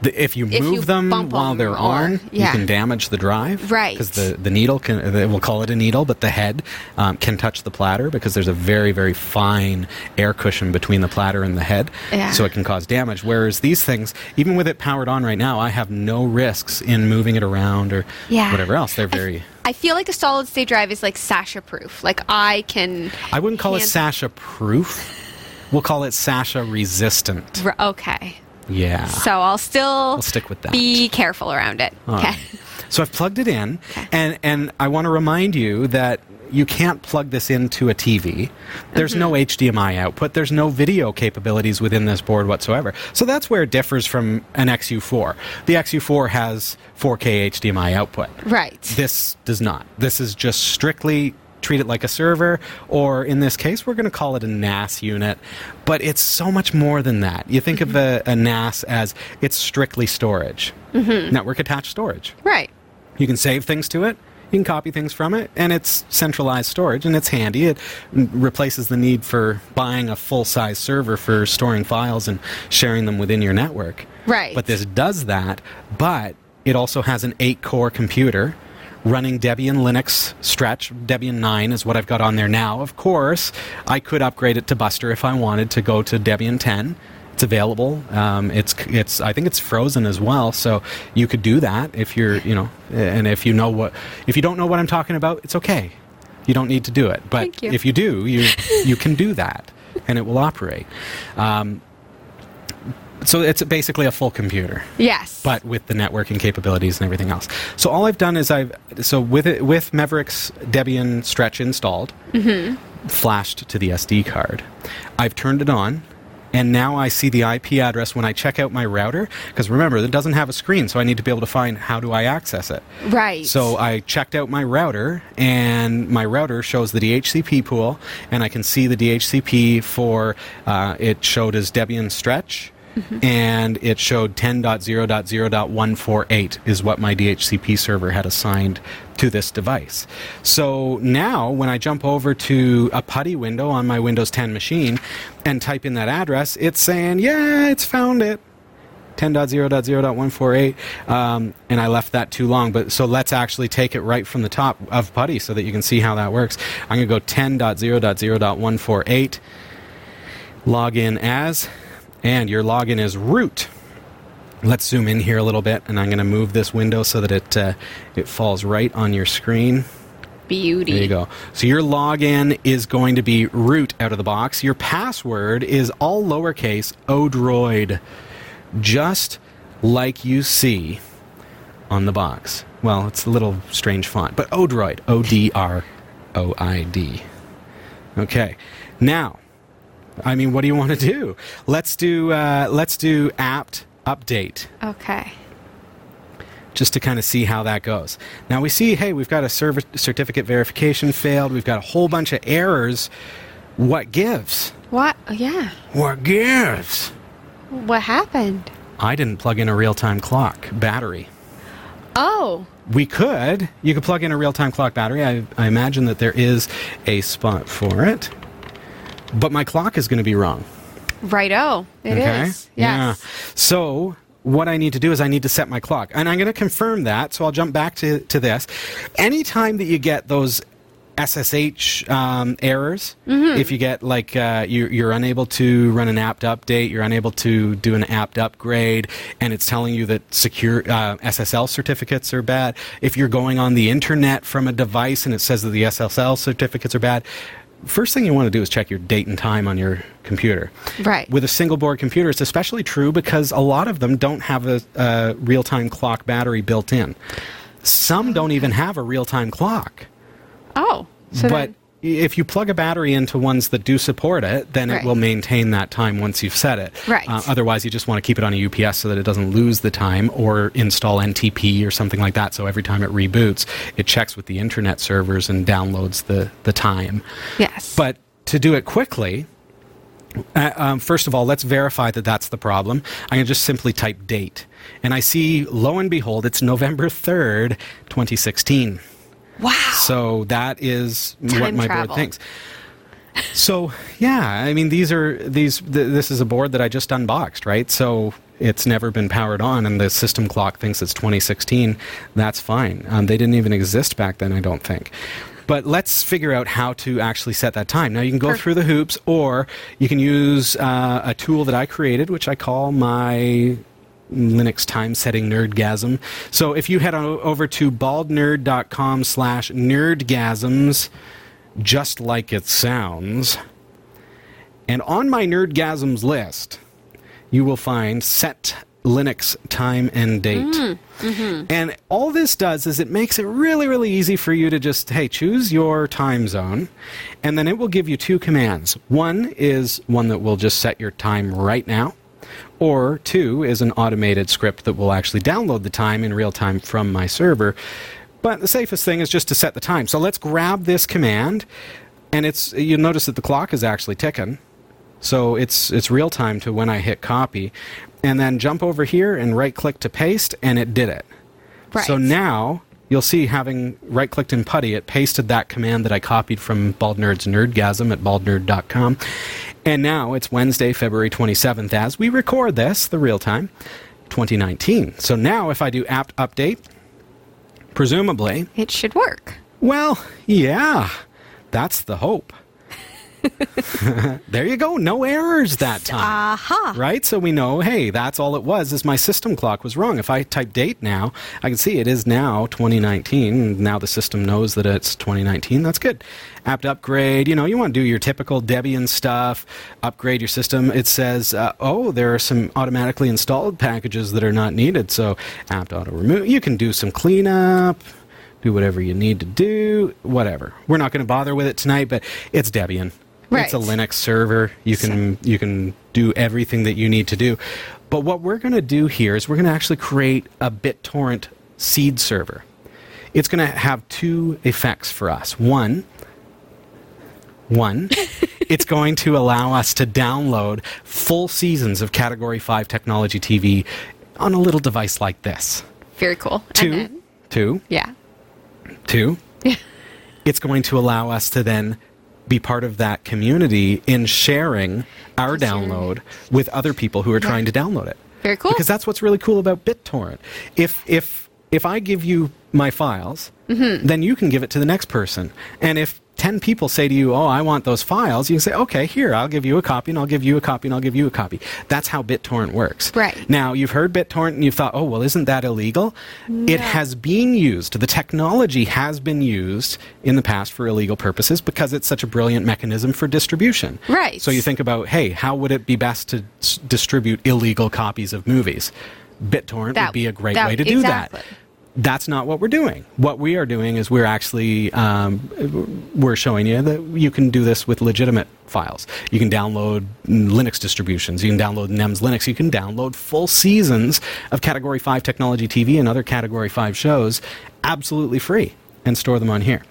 The, if you If move you them while they're on, you yeah. can damage the drive. Right. Because the, the needle can, we'll call it a needle, but the head um, can touch the platter because there's a very, very fine air cushion between the platter and the head. Yeah. So it can cause damage. Whereas these things, even with it powered on right now, I have no risks in moving it around or Yeah. whatever else. They're very. I feel like a solid state drive is like Sasha proof. Like I can. I wouldn't call it Sasha proof. We'll call it Sasha resistant. R- Okay. Yeah. So I'll still We'll stick with that. be careful around it. All Okay. right. So I've plugged it in, and and I want to remind you that you can't plug this into a TV. There's no mm-hmm. HDMI output. There's no video capabilities within this board whatsoever. So that's where it differs from an XU4. The XU4 has 4K HDMI output. Right. This does not. This is just strictly treat it like a server, or in this case, we're going to call it a NAS unit. But it's so much more than that. You think of mm-hmm. a, a NAS as it's strictly storage, mm-hmm. network attached storage. Right. You can save things to it. You can copy things from it, and it's centralized storage, and it's handy. It replaces the need for buying a full size server for storing files and sharing them within your network. Right. But this does that, but it also has an eight core computer running Debian Linux stretch. Debian 9 is what I've got on there now. Of course, I could upgrade it to Buster if I wanted to go to Debian 10. It's available. Um, it's it's. I think it's frozen as well, so you could do that if you're you know, and if you know what, if you don't know what I'm talking about, it's okay. You don't need to do it, but you. if you do, you you can do that, and it will operate. Um, so it's basically a full computer Yes. but with the networking capabilities and everything else. So all I've done is I've so with it with Meveric's Debian Stretch installed, flashed to the SD card. I've turned it on. And now I see the IP address when I check out my router. Because remember, it doesn't have a screen, so I need to be able to find how do I access it. Right. So I checked out my router, and my router shows the DHCP pool, and I can see the DHCP for uh, it showed as Debian Stretch, and it showed 10.0.0.148 is what my DHCP server had assigned to this device. So now, when I jump over to a PuTTY window on my Windows 10 machine and type in that address, it's saying, "Yeah, it's found it." 10.0.0.148 um, and i left that too long but so let's actually take it right from the top of putty so that you can see how that works i'm going to go 10.0.0.148 log in as and your login is root let's zoom in here a little bit and i'm going to move this window so that it uh, it falls right on your screen beauty. there you go. So your login is going to be root out of the box. Your password is all lowercase odroid, just like you see on the box. Well, it's a little strange font, but odroid, O D R O I D. Okay. Now, I mean, what do you want to do? Let's do uh, let's do apt update Okay. just to kind of see how that goes. Now we see, hey, we've got a server certificate verification failed. We've got a whole bunch of errors. What gives? What? Yeah. What gives? What happened? I didn't plug in a real time clock battery. Oh. We could. You could plug in a real time clock battery. I, I imagine that there is a spot for it. But my clock is going to be wrong. Righto. It is. Yeah. Yes. So what I need to do is I need to set my clock. And I'm going to confirm that. So I'll jump back to, to this. Anytime that you get those SSH um, errors, Mm-hmm. if you get like uh, you, you're unable to run an apt update, you're unable to do an apt upgrade, and it's telling you that secure uh, SSL certificates are bad. If you're going on the internet from a device and it says that the SSL certificates are bad, first thing you want to do is check your date and time on your computer. Right. With a single board computer, it's especially true because a lot of them don't have a, a real time clock battery built in. Some don't even have a real time clock. Oh. So but then- if you plug a battery into ones that do support it, then Right. it will maintain that time once you've set it. Right. Uh, otherwise, you just want to keep it on a UPS so that it doesn't lose the time, or install NTP or something like that. So every time it reboots, it checks with the internet servers and downloads the the time. yes. But to do it quickly, uh, um, first of all, let's verify that that's the problem. I can just simply type date. And I see, lo and behold, it's November 3rd, 2016. Wow. So that is what my travel. board thinks. So yeah, I mean these are these. Th- this is a board that I just unboxed, right? So it's never been powered on, and the system clock thinks it's 2016. That's fine. Um, they didn't even exist back then, I don't think. But let's figure out how to actually set that time. Now you can go Perfect. through the hoops, or you can use uh, a tool that I created, which I call my Linux time setting nerdgasm. So if you head on over to baldnerd.com slash nerdgasms, just like it sounds, and on my nerdgasms list, you will find set Linux time and date. Mm, mm-hmm. And all this does is it makes it really, really easy for you to just, hey, choose your time zone, and then it will give you two commands. One is one that will just set your time right now, or two is an automated script that will actually download the time in real time from my server. But the safest thing is just to set the time. So let's grab this command, and it's you'll notice that the clock is actually ticking. So it's it's real time to when I hit copy, and then jump over here and right click to paste, and it did it. Right. So now you'll see having right clicked in Putty, it pasted that command that I copied from Bald Nerd's Nerdgasm at baldnerd.com. And now it's Wednesday, February 27th as we record this, the real time, 2019. So now if I do apt update, presumably, it should work. well, yeah, that's the hope. there you go. No errors that time. Aha. Right? So we know, hey, that's all it was, is my system clock was wrong. If I type date now, I can see it is now 2019. Now the system knows that it's 2019. That's good. Apt upgrade, you know, you want to do your typical Debian stuff, upgrade your system. It says, uh, oh, there are some automatically installed packages that are not needed. So apt auto remove. You can do some cleanup do whatever you need to do, whatever. We're not going to bother with it tonight, but it's Debian. It's a Linux server. You can you can do everything that you need to do. But what we're going to do here is we're going to actually create a BitTorrent seed server. It's going to have two effects for us. One, one, it's going to allow us to download full seasons of Category 5 technology TV on a little device like this. Very cool. And Two, then- two, yeah. Two, it's going to allow us to then be part of that community in sharing our download with other people who are trying to download it. Very cool. Because that's what's really cool about BitTorrent. If if if I give you my files, Mm-hmm. then you can give it to the next person. And if 10 people say to you, "Oh, I want those files." You can say, "Okay, here, I'll give you a copy and I'll give you a copy and I'll give you a copy." That's how BitTorrent works. Right. Now, you've heard BitTorrent and you've thought, "Oh, well, isn't that illegal?" It has been used. The technology has been used in the past for illegal purposes because it's such a brilliant mechanism for distribution. Right. So you think about, "Hey, how would it be best to s- distribute illegal copies of movies?" BitTorrent That- would be a great that- way to do exactly. that that's not what we're doing. What we are doing is we're actually um, we're showing you that you can do this with legitimate files. You can download Linux distributions. You can download NEMS Linux. You can download full seasons of Category Five technology TV and other Category Five shows absolutely free. And store them on here.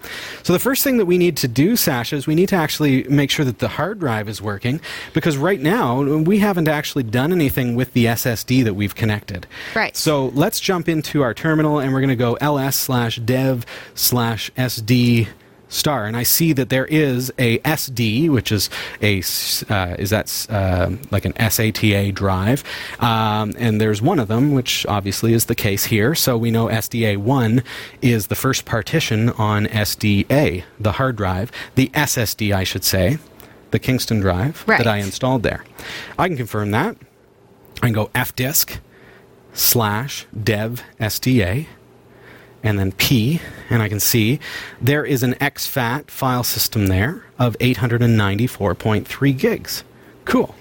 So the first thing that we need to do, Sasha, is we need to actually make sure that the hard drive is working because right now we haven't actually done anything with the SSD that we've connected. Right. So let's jump into our terminal and we're going to go ls slash dev slash sd star. And i see that there is a sd which is a uh, is that uh, like an sata drive. Um, and there's one of them which obviously is the case here. So we know sda1 is the first partition on sda the hard drive the ssd i should say the kingston drive Right. that i installed there. I can confirm that. I can go fdisk slash dev sda and then P, and I can see there is an XFAT file system there of 894.3 gigs. Cool.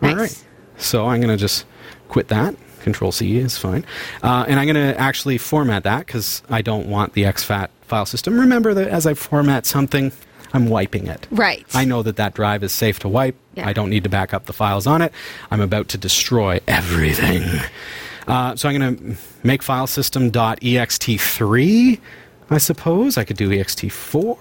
Nice. All right. So I'm going to just quit that. Control C is fine. Uh, and I'm going to actually format that because I don't want the XFAT file system. Remember that as I format something, I'm wiping it. Right. I know that that drive is safe to wipe. Yeah. I don't need to back up the files on it. I'm about to destroy everything. Uh, so I'm going to make file system.ext3, I suppose. I could do ext4.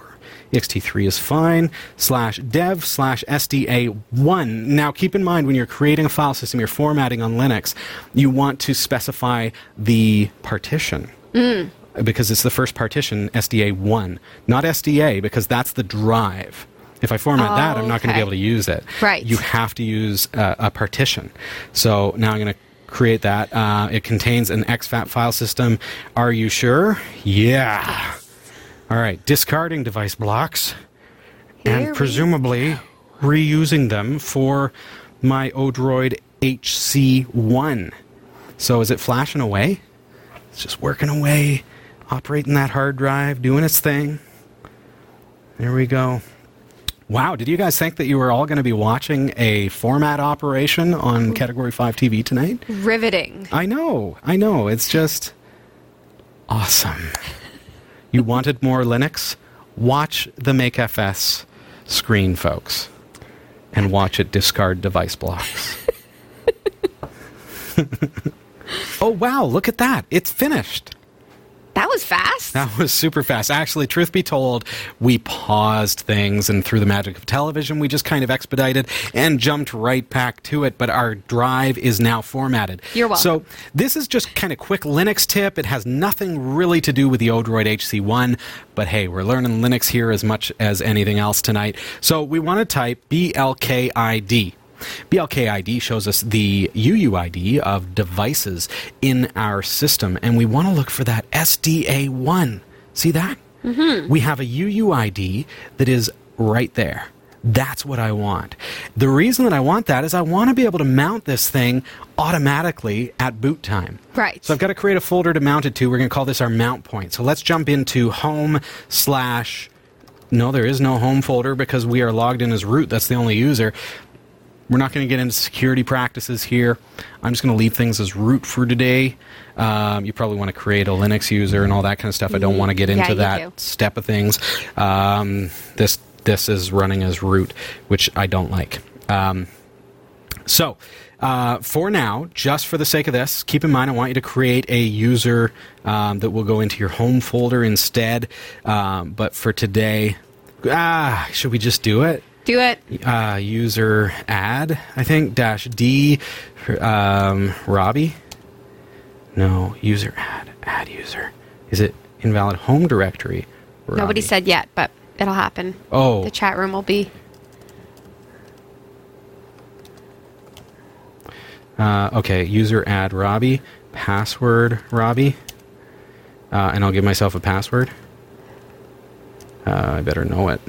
ext3 is fine. Slash dev slash sda1. Now keep in mind when you're creating a file system, you're formatting on Linux, you want to specify the partition because it's the first partition, SDA1, not SDA, because that's the drive. If I format Oh, that, I'm not going to be able to use it. Right. You have to use uh, a partition. So now I'm going to create that. Uh, it contains an exFAT file system. Are you sure? Yeah. All right. Discarding device blocks Here and presumably reusing them for my Odroid HC1. So is it flashing away? It's just working away, operating that hard drive, doing its thing. There we go. Wow, did you guys think that you were all going to be watching a format operation on mm. Category 5 TV tonight? Riveting. I know, I know. It's just awesome. You wanted more Linux? Watch the MakeFS screen, folks, and watch it discard device blocks. oh, wow, look at that. It's finished. That was fast. That was super fast. Actually, truth be told, we paused things, and through the magic of television, we just kind of expedited and jumped right back to it. But our drive is now formatted. You're welcome. So this is just kind of quick Linux tip. It has nothing really to do with the Odroid HC1, but hey, we're learning Linux here as much as anything else tonight. So we want to type BLKID. BLKID shows us the UUID of devices in our system, and we want to look for that SDA1. See that? Mm-hmm. We have a UUID that is right there. That's what I want. The reason that I want that is I want to be able to mount this thing automatically at boot time. Right. So I've got to create a folder to mount it to. We're going to call this our mount point. So let's jump into home slash. No, there is no home folder because we are logged in as root. That's the only user. We're not going to get into security practices here. I'm just going to leave things as root for today. Um, you probably want to create a Linux user and all that kind of stuff. I don't want to get into you that do. step of things. Um, this this is running as root, which I don't like. Um, so, uh, for now, just for the sake of this, keep in mind I want you to create a user um, that will go into your home folder instead. Um, but for today, ah, should we just do it? Do it. Uh, user add, I think, dash D, um, Robbie? No, user add, add user. Is it invalid home directory? Nobody said yet, but it'll happen. Oh. The chat room will be. Uh, okay, user add Robbie, password Robbie, uh, and I'll give myself a password. Uh, I better know it.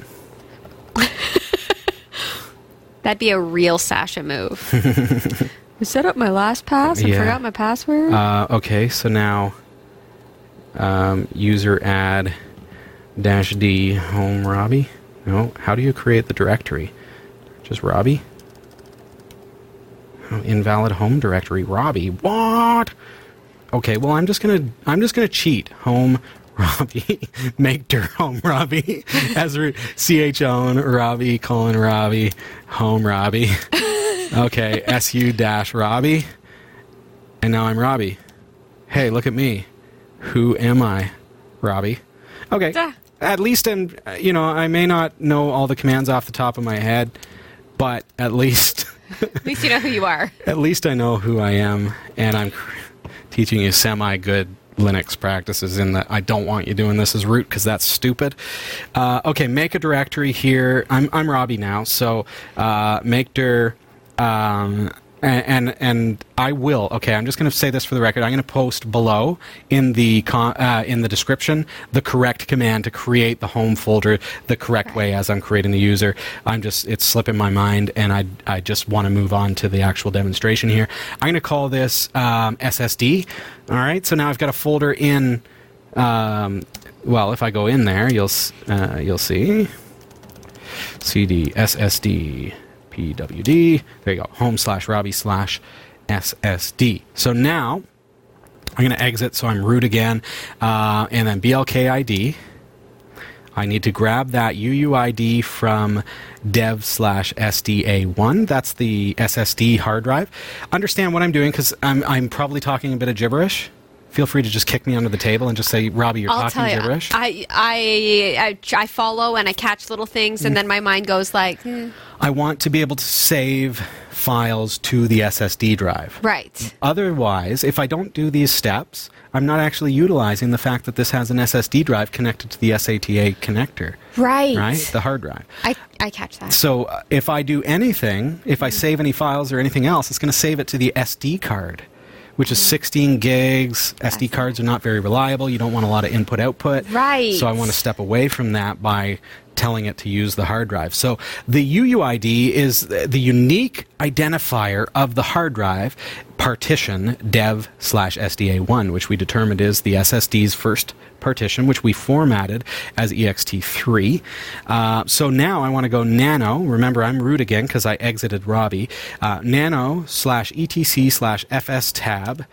That'd be a real Sasha move. I set up my last pass and Yeah. forgot my password. Uh, okay, so now um, user add dash D home Robbie. No, how do you create the directory? Just Robbie? Oh, invalid home directory. Robbie. What? Okay, well I'm just gonna I'm just gonna cheat. Home Robbie. Make dir home Robbie. As CH own Robbie colon Robbie. Home Robbie. Okay, SU dash Robbie. And now I'm Robbie. Hey, look at me. Who am I? Robbie. Okay. Duh. At least, uh, you know, I may not know all the commands off the top of my head, but at least, At least you know who you are. at least I know who I am, and I'm teaching you semi good Linux practices. In that I don't want you doing this as root because that's stupid. Uh, okay, make a directory here. I'm I'm Robbie now, so uh, make dir. Um, and, and and I will. Okay, I'm just going to say this for the record. I'm going to post below in the con- uh, in the description the correct command to create the home folder the correct way as I'm creating the user. I'm just it's slipping my mind, and I I just want to move on to the actual demonstration here. I'm going to call this um, SSD. All right, so now I've got a folder in. Um, well, if I go in there, you'll uh, you'll see cd ssd pwd there you go home slash robbie slash ssd so now i'm going to exit so i'm root again uh, and then blkid I need to grab that UUID from dev slash SDA1. That's the SSD hard drive. Understand what I'm doing because I'm, I'm probably talking a bit of gibberish. Feel free to just kick me under the table and just say, Robbie, you're I'll talking you, gibberish. I, I, I, I follow and I catch little things, and then my mind goes like, hmm, I want to be able to save files to the SSD drive. right. Otherwise, if I don't do these steps, I'm not actually utilizing the fact that this has an SSD drive connected to the SATA connector, Right. right? The hard drive. I, I catch that. So uh, if I do anything, if I save any files or anything else, it's going to save it to the SD card, which is 16 gigs. SD cards are not very reliable. You don't want a lot of input output. Right. So I want to step away from that by telling it to use the hard drive. So the UUID is the unique identifier of the hard drive partition dev slash SDA1, which we determined is the SSD's first partition, which we formatted as ext3. Uh, so now I want to go nano. Remember, I'm root again because I exited Robbie. Uh, nano slash etc slash fs tab.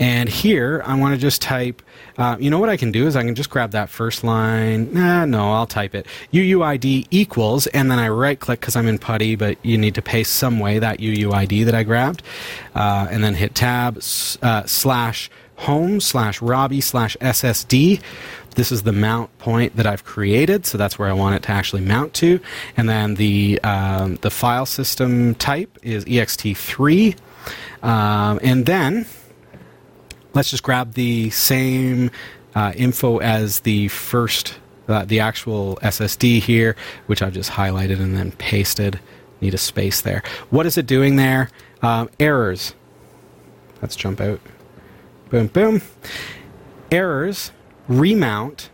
And here, I want to just type. Uh, you know what I can do is I can just grab that first line. Nah, no, I'll type it. UUID equals, and then I right click because I'm in putty, but you need to paste some way that UUID that I grabbed, uh, and then hit tab uh, slash home slash Robbie slash SSD. This is the mount point that I've created, so that's where I want it to actually mount to. And then the um, the file system type is ext3, um, and then let's just grab the same uh, info as the first, uh, the actual SSD here, which I've just highlighted and then pasted. Need a space there. What is it doing there? Um, errors. Let's jump out. Boom, boom. Errors, remount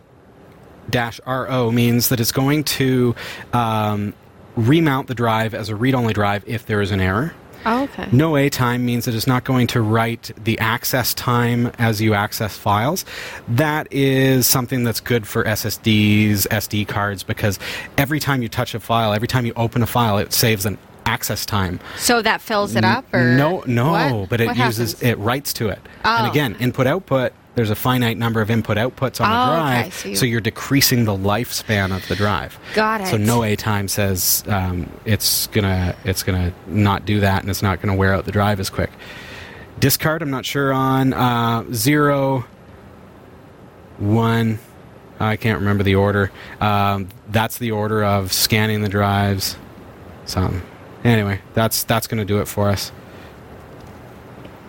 dash RO means that it's going to um, remount the drive as a read only drive if there is an error. Oh, okay. No A time means that it's not going to write the access time as you access files. That is something that's good for SSDs, SD cards, because every time you touch a file, every time you open a file, it saves an access time. So that fills it up, or No, no, What? but it What uses happens? it writes to it. And Oh. again, input output. There's a finite number of input outputs on Oh, the okay, drive, so you- so you're decreasing the lifespan of the drive. Got it. So no A time says um, it's gonna it's gonna not do that, and it's not gonna wear out the drive as quick. Discard, I'm not sure on uh, zero, one. I can't remember the order. Um, that's the order of scanning the drives. So anyway, that's that's going to do it for us.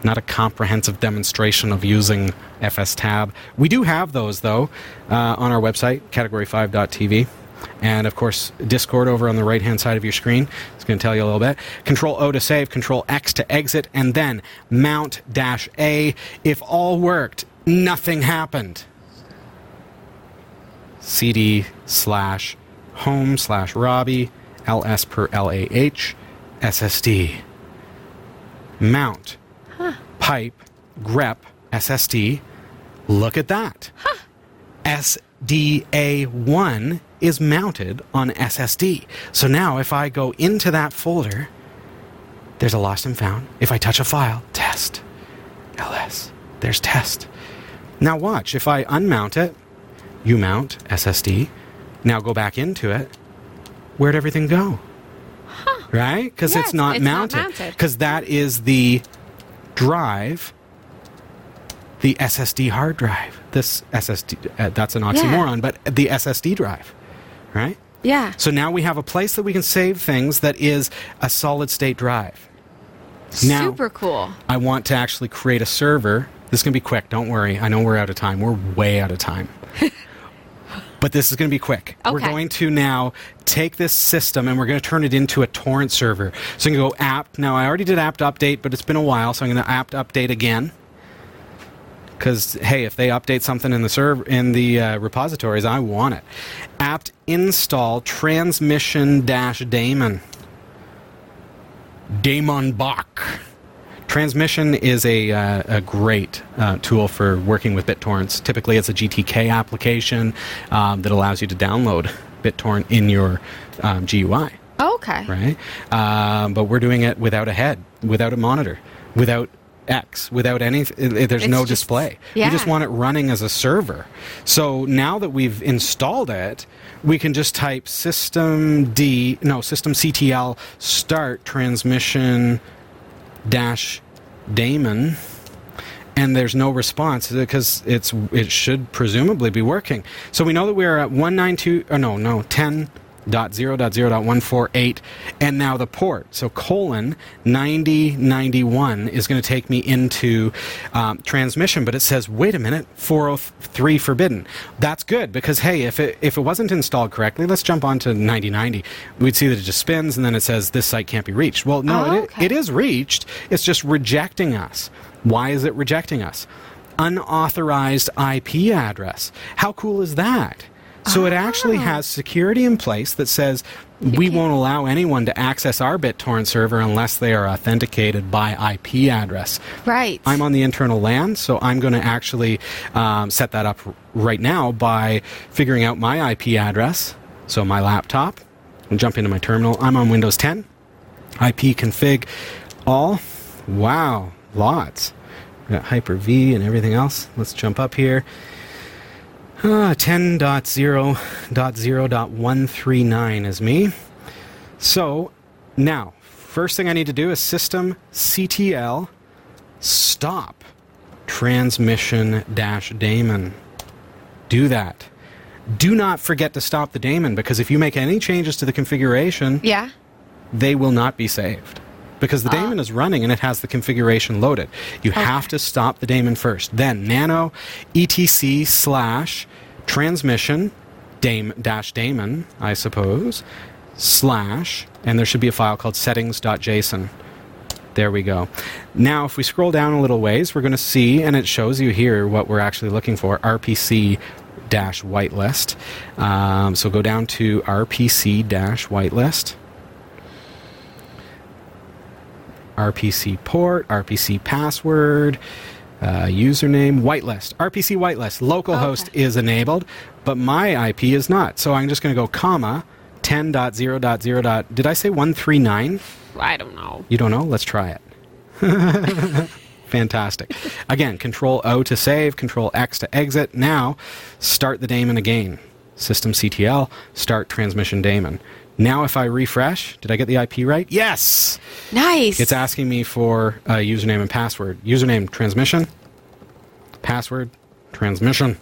Not a comprehensive demonstration of using FS Tab. We do have those though uh, on our website, category5.tv. And of course, Discord over on the right hand side of your screen. It's going to tell you a little bit. Control O to save, Control X to exit, and then Mount Dash A. If all worked, nothing happened. CD slash home slash Robbie ls per LAH SSD. Mount pipe grep SSD. Look at that. SDA1 is mounted on SSD. So now if I go into that folder, there's a lost and found. If I touch a file, test. ls. There's test. Now watch. If I unmount it, you mount SSD. Now go back into it. Where'd everything go? Right? Because Yes, it's not it's mounted. Because that is the drive, the SSD hard drive. this SSD. Uh, that's an oxymoron, but the SSD drive, right? Yeah. So now we have a place that we can save things that is a solid state drive. Now, Super cool. I want to actually create a server. This is going to be quick. Don't worry. I know we're out of time. We're way out of time. but this is going to be quick. Okay. We're going to now take this system and we're going to turn it into a torrent server. So I'm going to go apt. Now, I already did apt update, but it's been a while, so I'm going to apt update again. Because hey, if they update something in the server in the uh, repositories, I want it. apt install transmission dash daemon. Daemon Bach. Transmission is a, uh, a great uh, tool for working with BitTorrents. Typically, it's a GTK application um, that allows you to download BitTorrent in your um, GUI, Okay. right? Um, but we're doing it without a head, without a monitor, without X, without any. Eh, there's It's no just- display. yeah. We just want it running as a server. So now that we've installed it, we can just type system D, no, system CTL start transmission dash daemon and there's no response because it's it should presumably be working. So we know that we're at 192 or no, no, 10.0.0.148 and now the port. So colon 9091 is going to take me into um, transmission, but it says wait a minute, 403 forbidden. That's good because hey, if it if it wasn't installed correctly, let's jump on to 9090. We'd see that it just spins and then it says this site can't be reached. Well, no, Oh, it, it is reached. It's just rejecting us. Why is it rejecting us? Unauthorized IP address. How cool is that? So it actually has security in place that says we won't allow anyone to access our BitTorrent server unless they are authenticated by IP address. Right. I'm on the internal LAN, so I'm going to actually um, set that up right now by figuring out my IP address. So my laptop, and jump into my terminal. I'm on Windows 10. IP config all. Wow, lots. We got Hyper V and everything else. Let's jump up here. Uh, 10.0.0.139 is me. So now, first thing I need to do is system CTL stop transmission dash daemon. Do that. Do not forget to stop the daemon because if you make any changes to the configuration, yeah. they will not be saved because the daemon is running and it has the configuration loaded. You have to stop the daemon first. Then nano etc slash transmission daem dash daemon, I suppose, slash, and there should be a file called settings.json. There we go. Now, if we scroll down a little ways, we're going to see, and it shows you here what we're actually looking for RPC dash whitelist. Um, so go down to RPC dash whitelist. RPC port, RPC password, uh, username, whitelist. RPC whitelist. Localhost Okay. is enabled, but my IP is not. So I'm just going to go comma 10.0.0. dot- Did I say 139? I don't know. You don't know? Let's try it. Fantastic. Again, Control O to save, Control X to exit. Now, start the daemon again. System CTL, start transmission daemon. Now, if I refresh, did I get the IP right? Yes! Nice. It's asking me for a username and password. Username transmission, password transmission.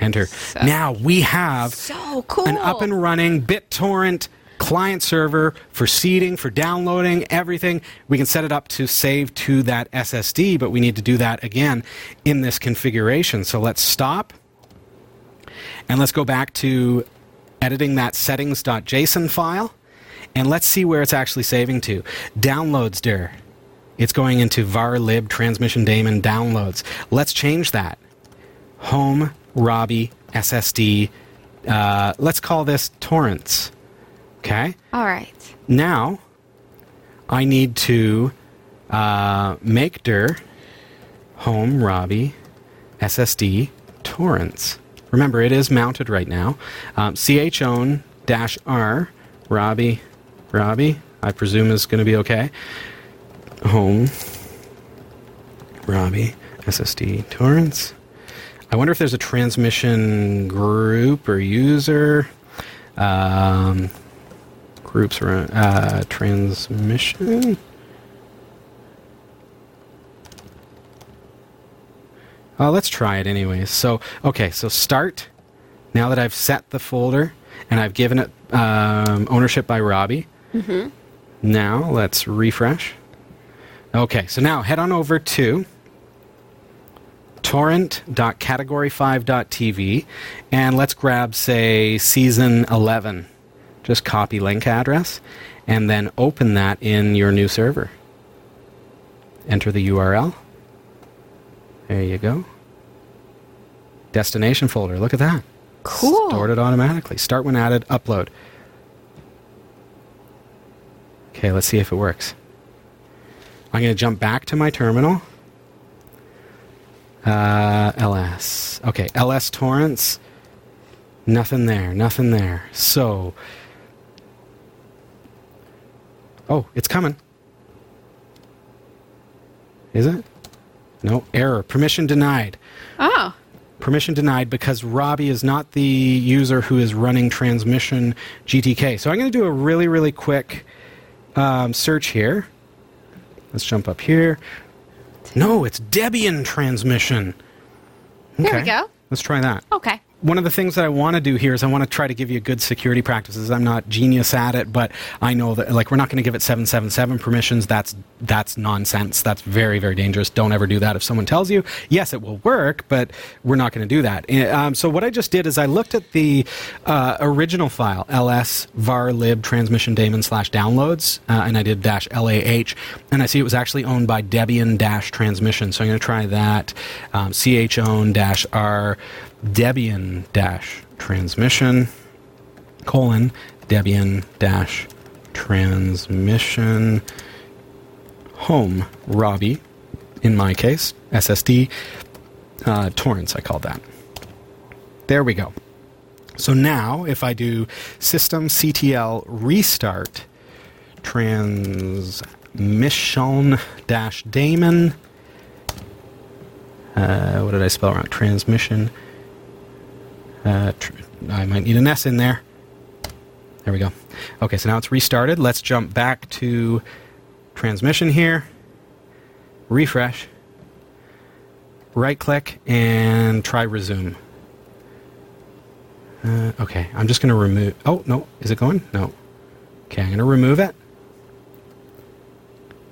Enter. now we have so cool. an up and running BitTorrent client server for seeding, for downloading, everything. We can set it up to save to that SSD, but we need to do that again in this configuration. So let's stop and let's go back to editing that settings.json file and let's see where it's actually saving to. Downloads dir. It's going into var lib transmission daemon downloads. Let's change that. Home Robbie SSD. Uh, let's call this torrents. Okay. All right. Now, I need to uh, make dir home Robbie SSD torrents. Remember, it is mounted right now. Um, chown r Robbie Robbie. I presume is going to be okay. Home Robbie SSD torrents. I wonder if there's a transmission group or user. Um, groups uh, transmission. Uh, let's try it anyways. So, okay, so start. Now that I've set the folder and I've given it um, ownership by Robbie. Mm-hmm. Now let's refresh. Okay, so now head on over to torrent.category5.tv and let's grab, say, season 11. Just copy link address and then open that in your new server. Enter the URL. There you go. Destination folder. Look at that. Cool. Stored it automatically. Start when added, upload. Okay, let's see if it works. I'm going to jump back to my terminal. Uh, ls. Okay, ls torrents. Nothing there, nothing there. So. Oh, it's coming. Is it? No, error. Permission denied. Oh. Permission denied because Robbie is not the user who is running transmission GTK. So I'm going to do a really, really quick um, search here. Let's jump up here. No, it's Debian transmission. There we go. Let's try that. Okay. One of the things that I want to do here is I want to try to give you good security practices. I'm not genius at it, but I know that like we're not going to give it 777 permissions. That's that's nonsense. That's very very dangerous. Don't ever do that. If someone tells you, yes, it will work, but we're not going to do that. Eh, Um, so what I just did is I looked at the uh, original file ls var lib transmission daemon slash downloads, uh, and I did dash lah, and I see it was actually owned by Debian dash transmission. So I'm going to try that um, ch own dash r Debian dash transmission colon Debian dash transmission home Robbie in my case SSD uh, torrents I call that. There we go. So now if I do system ctl restart transmission dash daemon uh, what did I spell wrong? Transmission. Uh, tr- I might need an S in there. There we go. Okay, so now it's restarted. Let's jump back to transmission here. Refresh. Right click and try resume. Uh, okay, I'm just going to remove. Oh, no. Is it going? No. Okay, I'm going to remove it.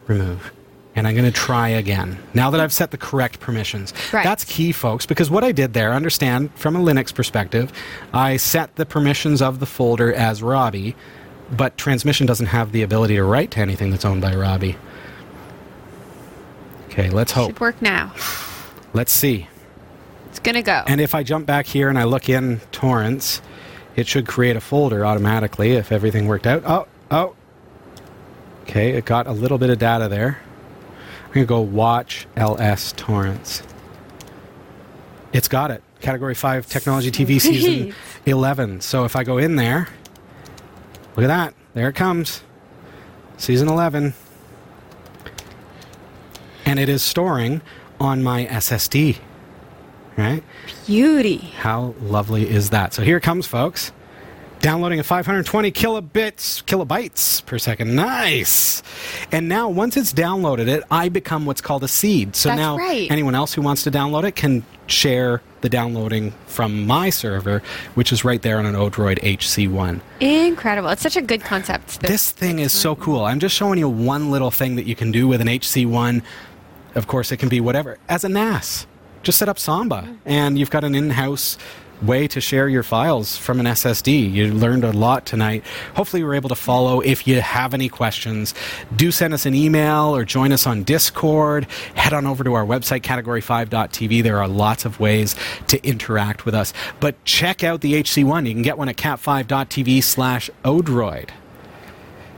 Remove. And I'm going to try again. Now that I've set the correct permissions. Right. That's key, folks, because what I did there, understand from a Linux perspective, I set the permissions of the folder as Robbie, but transmission doesn't have the ability to write to anything that's owned by Robbie. Okay, let's hope. Should work now. Let's see. It's gonna go. And if I jump back here and I look in torrents, it should create a folder automatically if everything worked out. Oh, oh. Okay, it got a little bit of data there. To go watch ls Torrents. It's got it. Category 5 Technology TV Season 11. So if I go in there, look at that. There it comes. Season 11. And it is storing on my SSD. Right? Beauty. How lovely is that? So here it comes, folks. Downloading at 520 kilobits, kilobytes per second. Nice. And now, once it's downloaded it, I become what's called a seed. So That's now, right. anyone else who wants to download it can share the downloading from my server, which is right there on an Odroid HC1. Incredible. It's such a good concept. This thing is so cool. I'm just showing you one little thing that you can do with an HC1. Of course, it can be whatever. As a NAS, just set up Samba, mm. and you've got an in house way to share your files from an SSD. You learned a lot tonight. Hopefully, you were able to follow. If you have any questions, do send us an email or join us on Discord. Head on over to our website, category5.tv. There are lots of ways to interact with us. But check out the HC1. You can get one at cat5.tv slash odroid.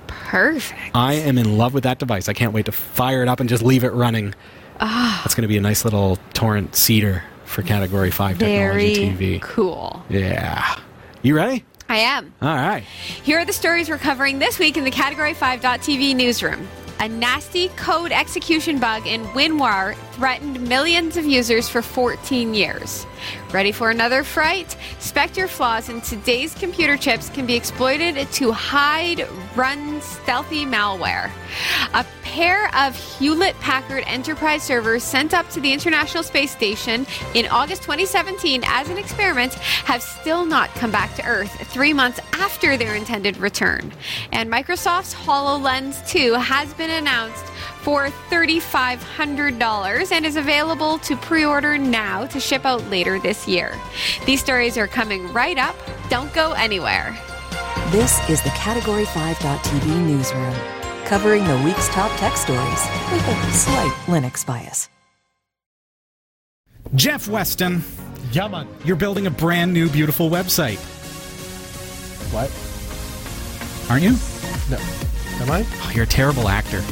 Perfect. I am in love with that device. I can't wait to fire it up and just leave it running. Ah. That's going to be a nice little torrent seeder for Category 5 Very Technology TV. cool. Yeah. You ready? I am. All right. Here are the stories we're covering this week in the Category 5.tv newsroom. A nasty code execution bug in WinRAR threatened millions of users for 14 years. Ready for another fright? Spectre flaws in today's computer chips can be exploited to hide, run stealthy malware. A pair of Hewlett Packard Enterprise servers sent up to the International Space Station in August 2017 as an experiment have still not come back to Earth three months after their intended return. And Microsoft's HoloLens 2 has been announced for $3,500 and is available to pre order now to ship out later this year. These stories are coming right up. Don't go anywhere. This is the Category 5.tv newsroom, covering the week's top tech stories with a slight Linux bias. Jeff Weston, Yeah, man. you're building a brand new, beautiful website, What? aren't you? No. Am I? Oh, you're a terrible actor.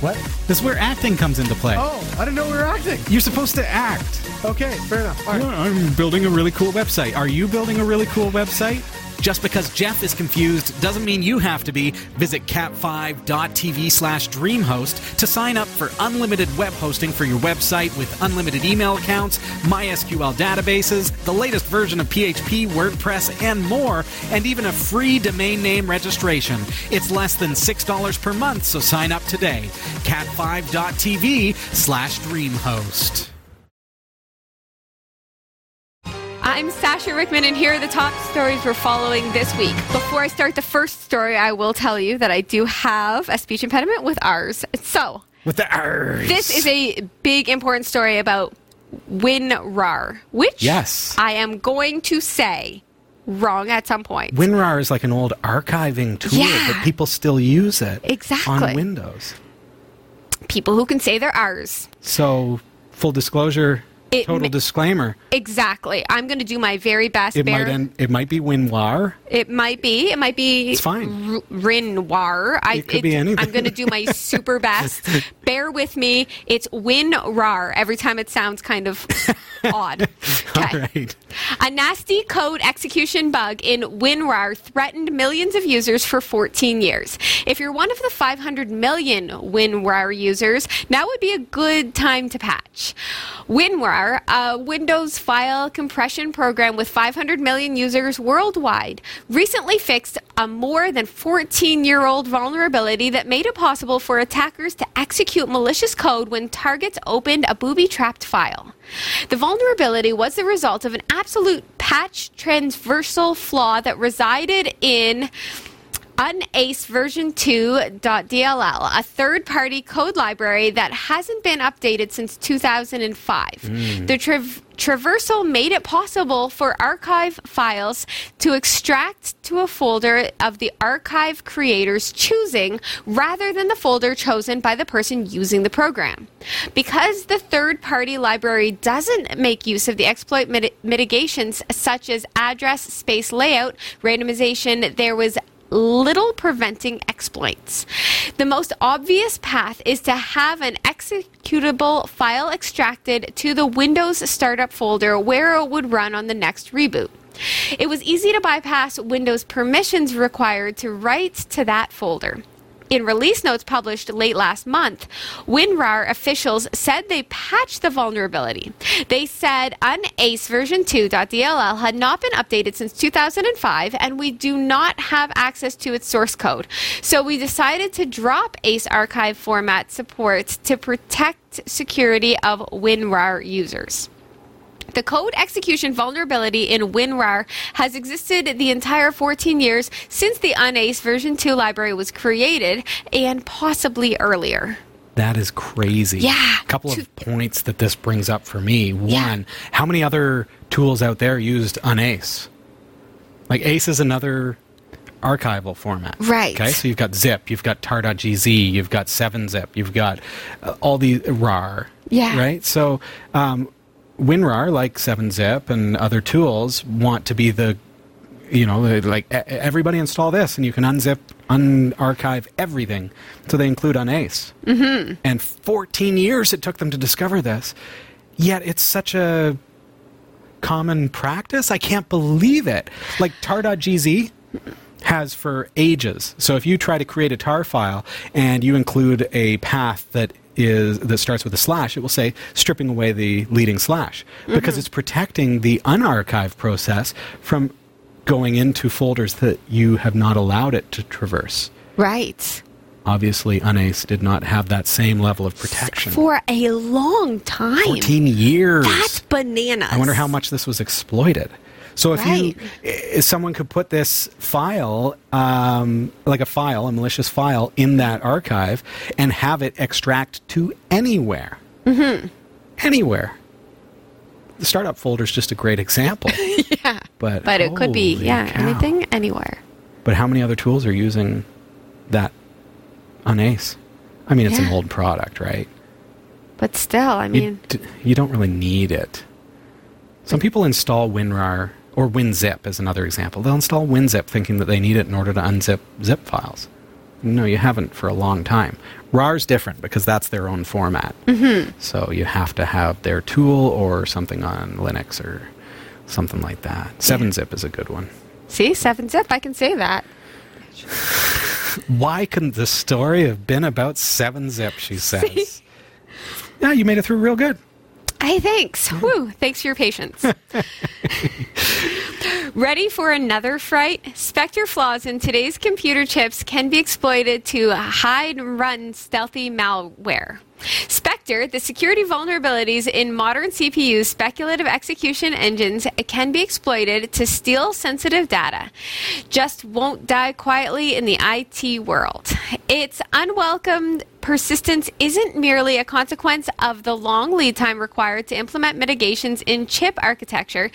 What? This is where acting comes into play. Oh, I didn't know we were acting. You're supposed to act. Okay, fair enough. All right. Yeah, I'm building a really cool website. Are you building a really cool website? Just because Jeff is confused doesn't mean you have to be. Visit cat5.tv slash dreamhost to sign up for unlimited web hosting for your website with unlimited email accounts, MySQL databases, the latest version of PHP, WordPress, and more, and even a free domain name registration. It's less than $6 per month, so sign up today. cat5.tv slash dreamhost. I'm Sasha Rickman, and here are the top stories we're following this week. Before I start the first story, I will tell you that I do have a speech impediment with ours. So, With the R's. this is a big, important story about WinRAR, which Yes. I am going to say wrong at some point. WinRAR is like an old archiving tool, Yeah. but people still use it Exactly. on Windows. People who can say their R's. So, full disclosure, It total ma- disclaimer. Exactly. I'm going to do my very best. It might end, it might be WinRAR. It might be. It might be. It's fine. R- Rinwar. I, It could be anything. I'm going to do my super best. Bear with me. It's WinRAR every time it sounds kind of odd. All Okay. right. A nasty code execution bug in WinRAR threatened millions of users for 14 years. If you're one of the 500 million WinRAR users, now would be a good time to patch. WinRAR, a Windows file compression program with 500 million users worldwide, recently fixed a more than 14 year old vulnerability that made it possible for attackers to execute malicious code when targets opened a booby trapped file. The vulnerability was the result of an absolute path transversal flaw that resided in Unace version 2.dll, a third party code library that hasn't been updated since 2005. Hmm. The trav- traversal made it possible for archive files to extract to a folder of the archive creator's choosing rather than the folder chosen by the person using the program. Because the third party library doesn't make use of the exploit mit- mitigations such as address space layout randomization, there was little preventing exploits. The most obvious path is to have an executable file extracted to the Windows startup folder where it would run on the next reboot. It was easy to bypass Windows permissions required to write to that folder. In release notes published late last month, WinRAR officials said they patched the vulnerability. They said Unace version 2.dll had not been updated since 2005 and we do not have access to its source code. So we decided to drop ACE archive format support to protect security of WinRAR users. The code execution vulnerability in WinRAR has existed the entire 14 years since the Unace version 2 library was created and possibly earlier. That is crazy. Yeah. A couple To- of points that this brings up for me. Yeah. One, how many other tools out there used Unace? Like Ace is another archival format. Right. Okay, so you've got zip, you've got tar.gz, you've got 7zip, you've got uh, all the RAR. Yeah. Right? So um, WinRAR, like 7zip and other tools, want to be the you know, like everybody install this and you can unzip, unarchive everything. So they include Unace. Mm-hmm. And 14 years it took them to discover this. Yet it's such a common practice. I can't believe it. Like tar.gz has for ages. So if you try to create a tar file and you include a path that is that starts with a slash, it will say stripping away the leading slash because mm-hmm. it's protecting the unarchived process from going into folders that you have not allowed it to traverse. Right. Obviously, Unace did not have that same level of protection. For a long time. 14 years. That's bananas. I wonder how much this was exploited. So if Right. you, if someone could put this file, um, like a file, a malicious file, in that archive and have it extract to anywhere, mm-hmm. anywhere. The startup folder is just a great example. Yeah. But But it could be, yeah, cow. anything, anywhere. But how many other tools are using that Unace? I mean, it's an old product, right? But still, I You, mean, d- you don't really need it. Some people install WinRAR or WinZip is another example. They'll install WinZip thinking that they need it in order to unzip zip files. No, you haven't for a long time. RAR is different because that's their own format. Mm-hmm. So you have to have their tool or something on Linux or something like that. 7-zip is a good one. see, 7-zip, I can say that. Why couldn't the story have been about 7-zip, she says. yeah, you made it through real good. Hey, thanks. Woo, thanks for your patience. Ready for another fright? Spectre flaws in today's computer chips can be exploited to hide and run stealthy malware. Spectre, the security vulnerabilities in modern CPU's speculative execution engines, can be exploited to steal sensitive data. Just won't die quietly in the IT world. Its unwelcome persistence isn't merely a consequence of the long lead time required to implement mitigations in chip architecture.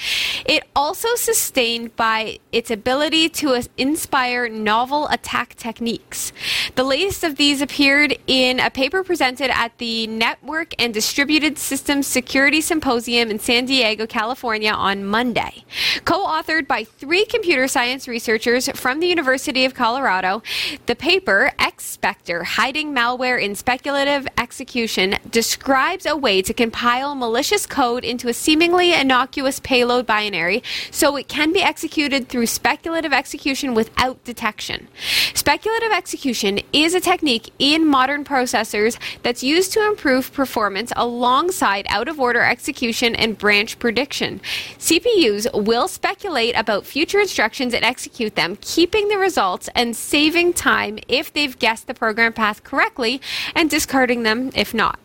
It also sustained by its ability to uh, inspire novel attack techniques. The latest of these appeared in a paper presented at the Network and Distributed Systems Security Symposium in San Diego, California on Monday. Co-authored by three computer science researchers from the University of Colorado, the paper ExSpectre Hiding Malware in Speculative Execution describes a way to compile malicious code into a seemingly innocuous payload binary so it can be executed through speculative execution without detection. Speculative execution is a technique in modern processors that's used to improve performance alongside out of order execution and branch prediction. CPUs will speculate about future instructions and execute them, keeping the results and saving time if they've guessed the program path correctly and discarding them if not.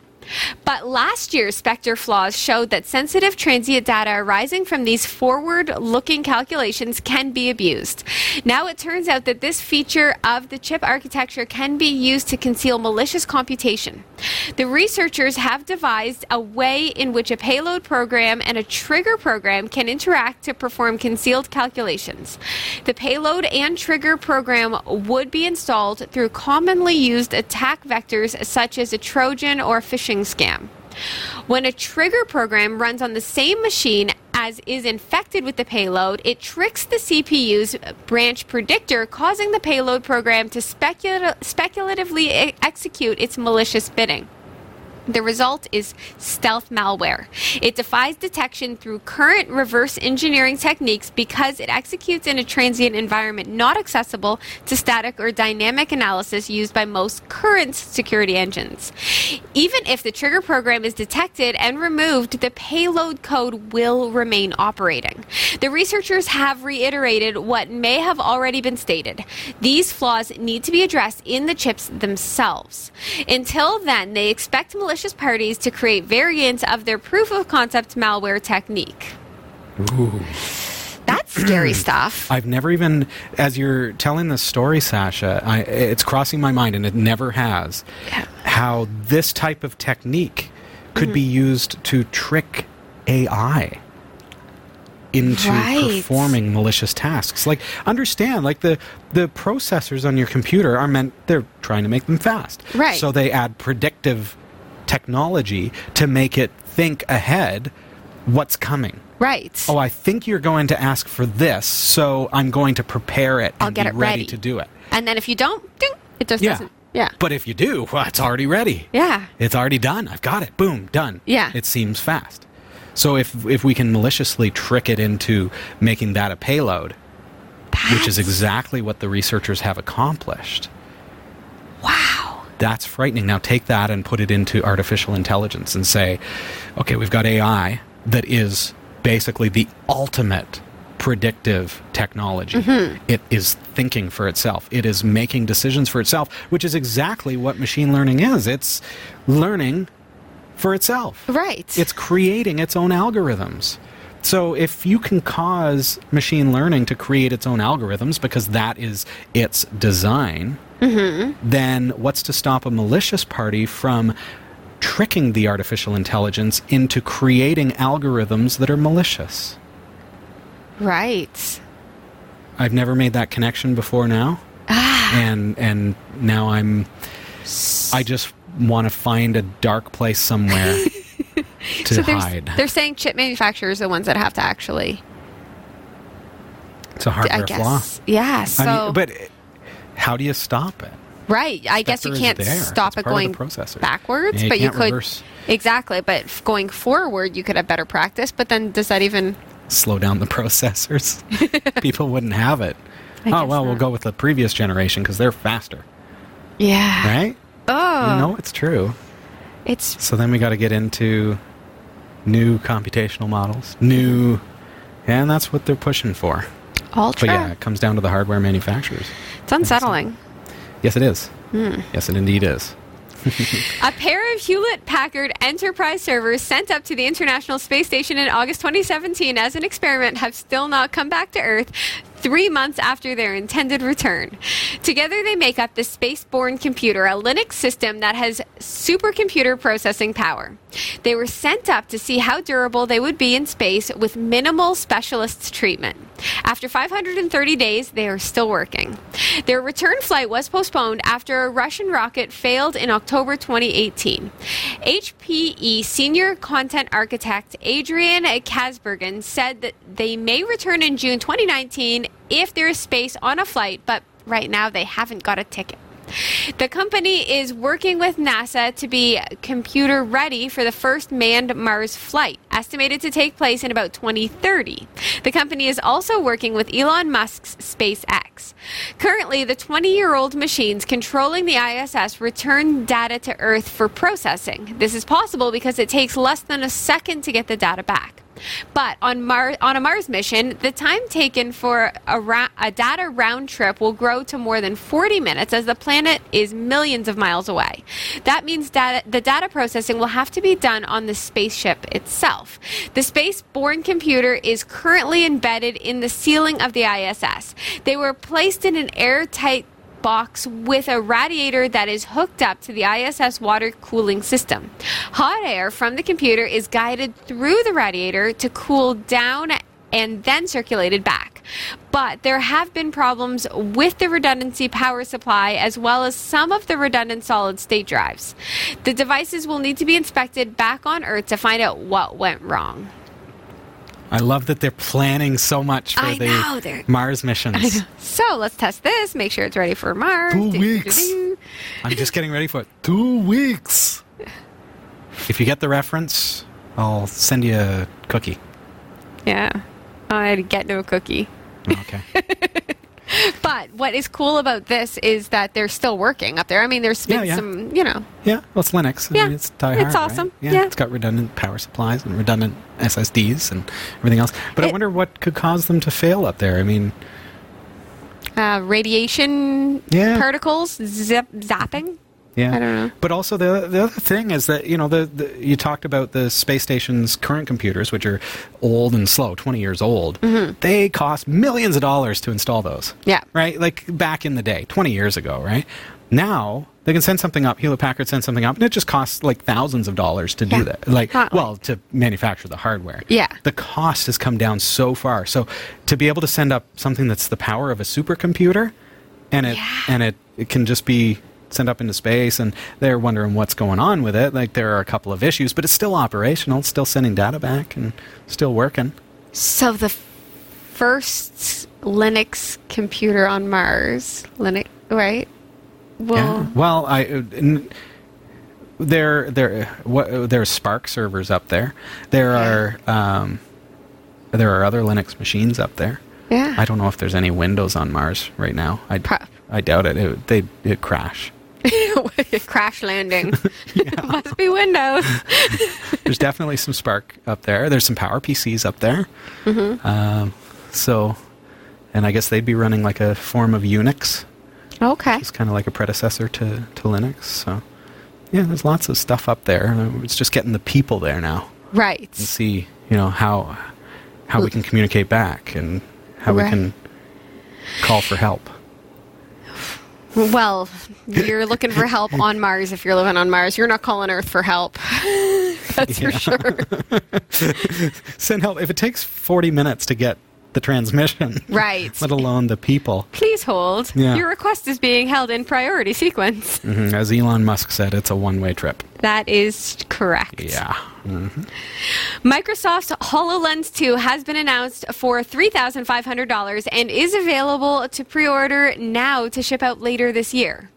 But last year's Spectre flaws showed that sensitive transient data arising from these forward looking calculations can be abused. Now it turns out that this feature of the chip architecture can be used to conceal malicious computation. The researchers have devised a way in which a payload program and a trigger program can interact to perform concealed calculations. The payload and trigger program would be installed through commonly used attack vectors such as a Trojan or phishing scam. When a trigger program runs on the same machine as is infected with the payload, it tricks the CPU's branch predictor, causing the payload program to specula- speculatively execute its malicious bidding. The result is stealth malware. It defies detection through current reverse engineering techniques because it executes in a transient environment not accessible to static or dynamic analysis used by most current security engines. Even if the trigger program is detected and removed, the payload code will remain operating. The researchers have reiterated what may have already been stated. These flaws need to be addressed in the chips themselves. Until then, they expect malicious parties to create variants of their proof of concept malware technique. That's scary stuff. I've never even, as you're telling this story, Sasha, I, it's crossing my mind, and it never has, how this type of technique could be mm-hmm. used to trick AI into Right. performing malicious tasks. Like, understand, like the the processors on your computer are meant they're trying to make them fast, Right. So they add predictive technology to make it think ahead what's coming. Right. Oh, I think you're going to ask for this, so I'm going to prepare it and I'll get be it ready, ready. to do it. And then if you don't, ding, it just Yeah. doesn't. Yeah. But if you do, well, it's already ready. Yeah. It's already done. I've got it. Boom, done. Yeah. It seems fast. So if if we can maliciously trick it into making that a payload, which is exactly what the researchers have accomplished. Wow. That's frightening. Now take that and put it into artificial intelligence and say, okay, we've got AI that is basically the ultimate predictive technology. Mm-hmm. It is thinking for itself. It is making decisions for itself, which is exactly what machine learning is. It's learning for itself. Right. It's creating its own algorithms. So if you can cause machine learning to create its own algorithms because that is its design, mm-hmm. then what's to stop a malicious party from tricking the artificial intelligence into creating algorithms that are malicious? right. I've never made that connection before now. Ah. And and now I'm I just want to find a dark place somewhere to so they're, hide. they're saying chip manufacturers are the ones that have to actually, It's a hardware I flaw. guess. Yeah. So, I mean, but how do you stop it? right. I guess you can't stop It's it going backwards, Yeah, you but you could. reverse. Exactly. But going forward, you could have better practice. But then does that even. Slow down the processors. People wouldn't have it. I oh well, we'll go with the previous generation because they're faster, Yeah. right? Oh. You know it's true. It's. So then we got to get into new computational models, new, and that's what they're pushing for. Ultra. But yeah, it comes down to the hardware manufacturers. It's unsettling. Yes, it is. Hmm. Yes, it indeed is. A pair of Hewlett Packard Enterprise servers sent up to the International Space Station in August 2017 as an experiment have still not come back to Earth three months after their intended return. Together, they make up the Spaceborne Computer, a Linux system that has supercomputer processing power. They were sent up to see how durable they would be in space with minimal specialist treatment. After 530 days, they are still working. Their return flight was postponed after a Russian rocket failed in October 2018. HPE senior content architect Adrian Kasbergen said that they may return in June 2019 if there is space on a flight, but right now they haven't got a ticket. The company is working with NASA to be computer ready for the first manned Mars flight, estimated to take place in about 2030. The company is also working with Elon Musk's SpaceX. Currently, the 20 year old machines controlling the ISS return data to Earth for processing. This is possible because it takes less than a second to get the data back. But on Mar- on a Mars mission, the time taken for a, ra- a data round trip will grow to more than 40 minutes as the planet is millions of miles away. That means data- the data processing will have to be done on the spaceship itself. The space-borne computer is currently embedded in the ceiling of the ISS. They were placed in an airtight box with a radiator that is hooked up to the ISS water cooling system. Hot air from the computer is guided through the radiator to cool down and then circulated back. But there have been problems with the redundancy power supply as well as some of the redundant solid state drives. The devices will need to be inspected back on Earth to find out what went wrong. I love that they're planning so much for I the know, Mars missions. So let's test this, make sure it's ready for Mars. Two Do, weeks. do. I'm just getting ready for it. Two weeks. If you get the reference, I'll send you a cookie. Yeah. I'd get no cookie. Okay. But what is cool about this is that they're still working up there. I mean, there's been Yeah, yeah. some, you know, yeah, well, it's Linux. I Yeah, mean, it's die it's hard, right? awesome. Yeah, Yeah. it's got redundant power supplies and redundant SSDs and everything else. But I wonder what could cause them to fail up there. I mean, uh, radiation Yeah. particles zip, zapping. Yeah, I don't know. But also the the other thing is that you know the, the you talked about the space station's current computers, which are old and slow, twenty years old. They cost millions of dollars to install those. Mm-hmm. Yeah. right. Like back in the day, twenty years ago, right? Now they can send something up. Hewlett Packard sends something up, and it just costs like thousands of dollars to do that. Like, well, to manufacture the hardware. Yeah. the cost has come down so far. So to be able to send up something that's the power of a supercomputer, and it Yeah. and it, it can just be sent up into space and they're wondering what's going on with it. Like there are a couple of issues but it's still operational. It's still sending data back and still working. So the f- first Linux computer on Mars, Linux, right? Well, yeah. well i uh, there there what there are SPARC servers up there. There are um, there are other linux machines up there. Yeah. i don't know if there's any windows on mars right now. I Pro- i doubt it, it they it crash Crash landing. Must be Windows. There's definitely some SPARC up there. There's some Power PCs up there. Um, so, and I guess they'd be running like a form of Unix. Okay. It's kind of like a predecessor to, to Linux. So, yeah, there's lots of stuff up there. It's just getting the people there now Right. and see, you know, how how we can communicate back and how Right. we can call for help. Well, you're looking for help on Mars if you're living on Mars. You're not calling Earth for help. That's for sure. Send help if it takes 40 minutes to get the transmission. Right. let alone the people. Please hold. Yeah. Your request is being held in priority sequence. Mhm. As Elon Musk said, it's a one-way trip. That is correct. Yeah. Microsoft's HoloLens 2 has been announced for $3,500 and is available to pre order now to ship out later this year.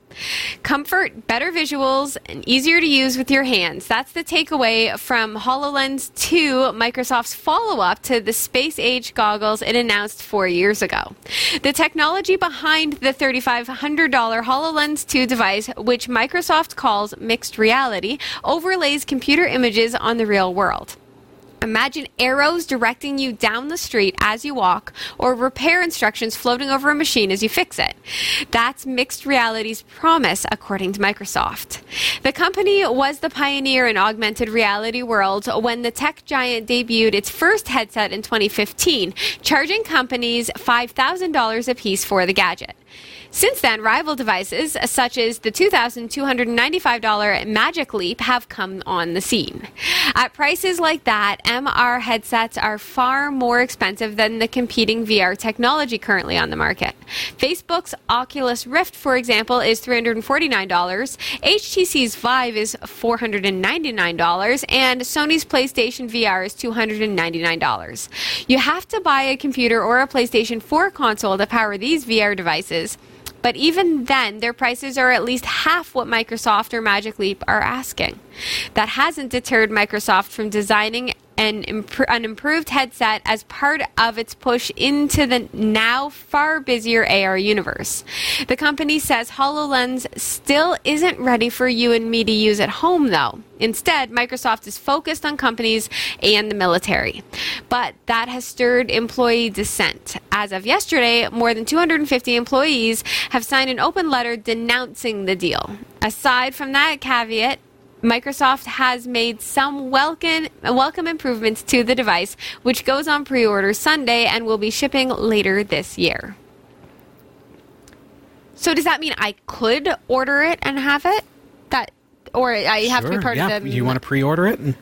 Comfort, better visuals, and easier to use with your hands. That's the takeaway from HoloLens 2, Microsoft's follow up to the space age goggles it announced four years ago. The technology behind the $3,500 HoloLens 2 device, which Microsoft calls mixed reality, overlays computer images on the real world. Imagine arrows directing you down the street as you walk, or repair instructions floating over a machine as you fix it. That's mixed reality's promise, according to Microsoft. The company was the pioneer in augmented reality world when the tech giant debuted its first headset in 2015, charging companies $5,000 apiece for the gadget. Since then, rival devices uh, such as the $2,295 Magic Leap have come on the scene. At prices like that, MR headsets are far more expensive than the competing VR technology currently on the market. Facebook's Oculus Rift, for example, is $349, HTC's Vive is $499, and Sony's PlayStation VR is $299. You have to buy a computer or a PlayStation 4 console to power these VR devices. But even then, their prices are at least half what Microsoft or Magic Leap are asking. That hasn't deterred Microsoft from designing an, impr- an improved headset as part of its push into the now far busier AR universe. The company says HoloLens still isn't ready for you and me to use at home, though. Instead, Microsoft is focused on companies and the military. But that has stirred employee dissent. As of yesterday, more than 250 employees have signed an open letter denouncing the deal. Aside from that caveat, Microsoft has made some welcome, welcome improvements to the device, which goes on pre order Sunday and will be shipping later this year. So, does that mean I could order it and have it? That, or I have to be part yeah. of the. You want to pre-order it and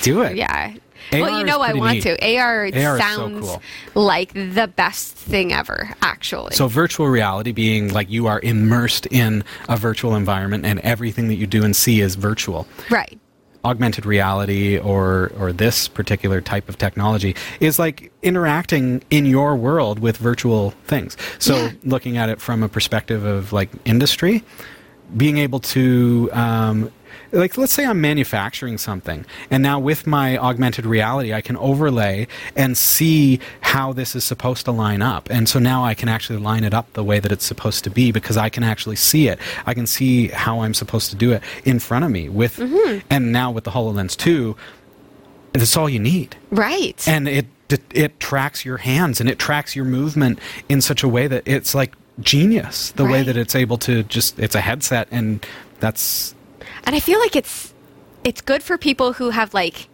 do it. Yeah. AR well, you know I want neat. to. AR, AR is so sounds cool. like the best thing ever, actually. So virtual reality being like you are immersed in a virtual environment and everything that you do and see is virtual. right. Augmented reality or or this particular type of technology is like interacting in your world with virtual things. So Yeah. looking at it from a perspective of like industry, being able to um, like let's say I'm manufacturing something and now with my augmented reality I can overlay and see how this is supposed to line up. And so now I can actually line it up the way that it's supposed to be because I can actually see it. I can see how I'm supposed to do it in front of me with mm-hmm. and now with the HoloLens 2 that's all you need. Right. and it it tracks your hands and it tracks your movement in such a way that it's like genius the way that it's able to just it's a headset and that's And I feel like it's it's good for people who have like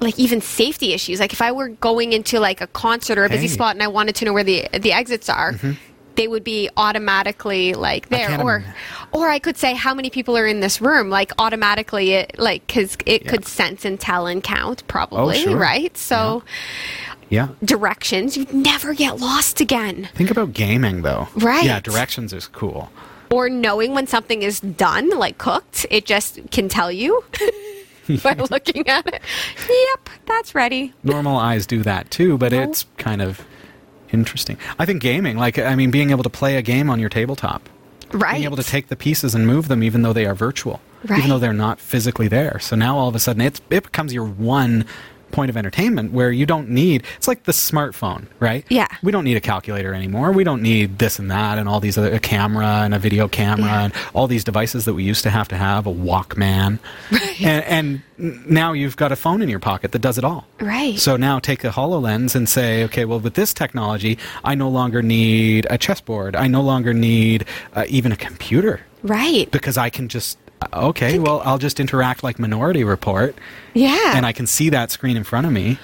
like even safety issues. Like if I were going into like a concert or a busy Hey. spot and I wanted to know where the the exits are, mm-hmm. they would be automatically like there. Or im- or I could say how many people are in this room. Like automatically, it like because it Yeah. could sense and tell and count probably, oh, sure. right? So yeah directions, you'd never get lost again. think about gaming though Right. yeah directions is cool or knowing when something is done, like cooked, it just can tell you by looking at it. Yep, that's ready. normal eyes do that too but No. it's kind of interesting i think gaming like i mean being able to play a game on your tabletop Right. being able to take the pieces and move them even though they are virtual Right. even though they're not physically there so now all of a sudden it's, it becomes your one point of entertainment where you don't need it's like the smartphone, right? Yeah. We don't need a calculator anymore. We don't need this and that and all these other a camera and a video camera Yeah. and all these devices that we used to have to have, a Walkman. And, and now you've got a phone in your pocket that does it all. Right. So now take a HoloLens and say, okay, well, with this technology, I no longer need a chessboard. I no longer need uh, even a computer Right. because I can just, okay, well, I'll just interact like Minority Report Yeah. and I can see that screen in front of me.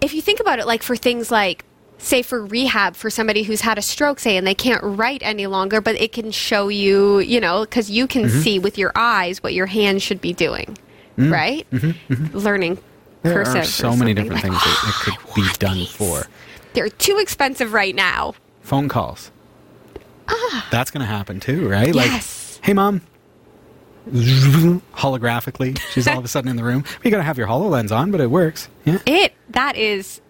if you think about it, like for things like, say, for rehab for somebody who's had a stroke, say, and they can't write any longer, but it can show you, you know, because you can Mm-hmm. see with your eyes what your hands should be doing, right? Learning Mm-hmm. There cursive. are so many different like- things that it could be done for. They're too expensive right now. Phone calls. Ah. That's going to happen too, right? Yes. Like, hey, mom. Holographically, she's all of a sudden in the room. You got to have your HoloLens on, but it works. Yeah. It that is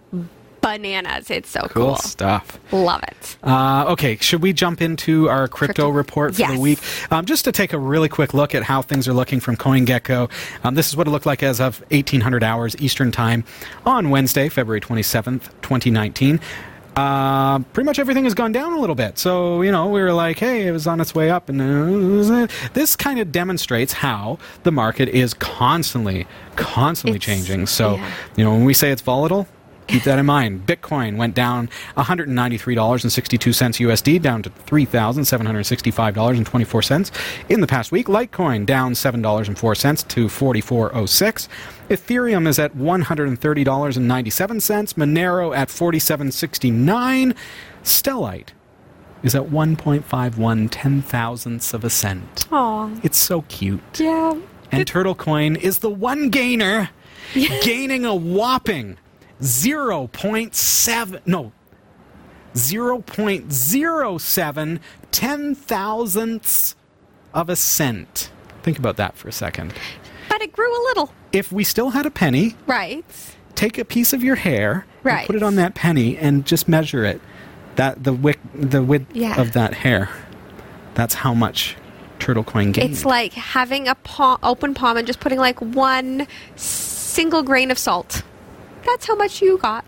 bananas. It's so Cool cool. stuff. Love it. Uh, okay, should we jump into our crypto, Crypto. report for Yes. the week? Um, just to take a really quick look at how things are looking from CoinGecko. Um, this is what it looked like as of 1800 hours Eastern Time on Wednesday, February 27th, 2019. Uh, pretty much everything has gone down a little bit. So, you know, we were like, hey, it was on its way up. And uh, this kind of demonstrates how the market is constantly, constantly It's- changing. So, yeah. you know, when we say it's volatile, keep that in mind. Bitcoin went down $193.62 USD, down to $3,765.24 in the past week. Litecoin down $7.04 to 44.06. Ethereum is at $130.97. Monero at 47.69. Stellite is at 1.51 ten thousandths of a cent. Aw. It's so cute. Yeah. And Turtle Coin is the one gainer, gaining a whopping 0.7, no, 0.07 ten thousandths of a cent. Think about that for a second. But it grew a little. If we still had a penny, Right. take a piece of your hair Right. put it on that penny and just measure it. That the wick, the width Yeah. of that hair. That's how much Turtle Coin gained. It's like having a palm, open palm and just putting like one single grain of salt. That's how much you got.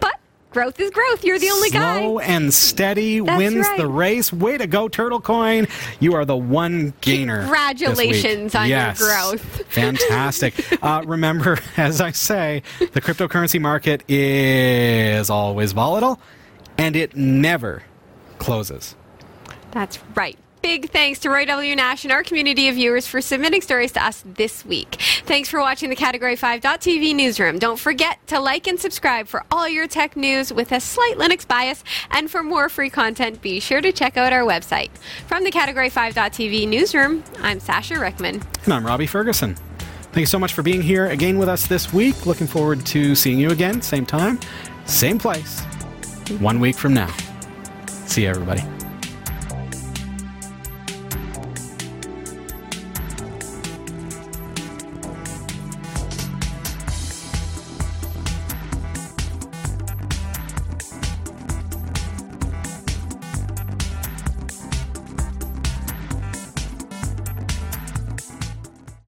but growth is growth. You're the only Slow guy. Slow and steady That's wins right. the race. Way to go, Turtle Coin! You are the one gainer. Congratulations on your Yes. growth. Fantastic. uh, remember, as I say, the cryptocurrency market is always volatile, and it never closes. That's right. Big thanks to Roy W. Nash and our community of viewers for submitting stories to us this week. Thanks for watching the Category 5.tv newsroom. Don't forget to like and subscribe for all your tech news with a slight Linux bias. And for more free content, be sure to check out our website. From the Category 5.tv newsroom, I'm Sasha Rickman. And I'm Robbie Ferguson. Thank you so much for being here again with us this week. Looking forward to seeing you again, same time, same place, one week from now. See you, everybody.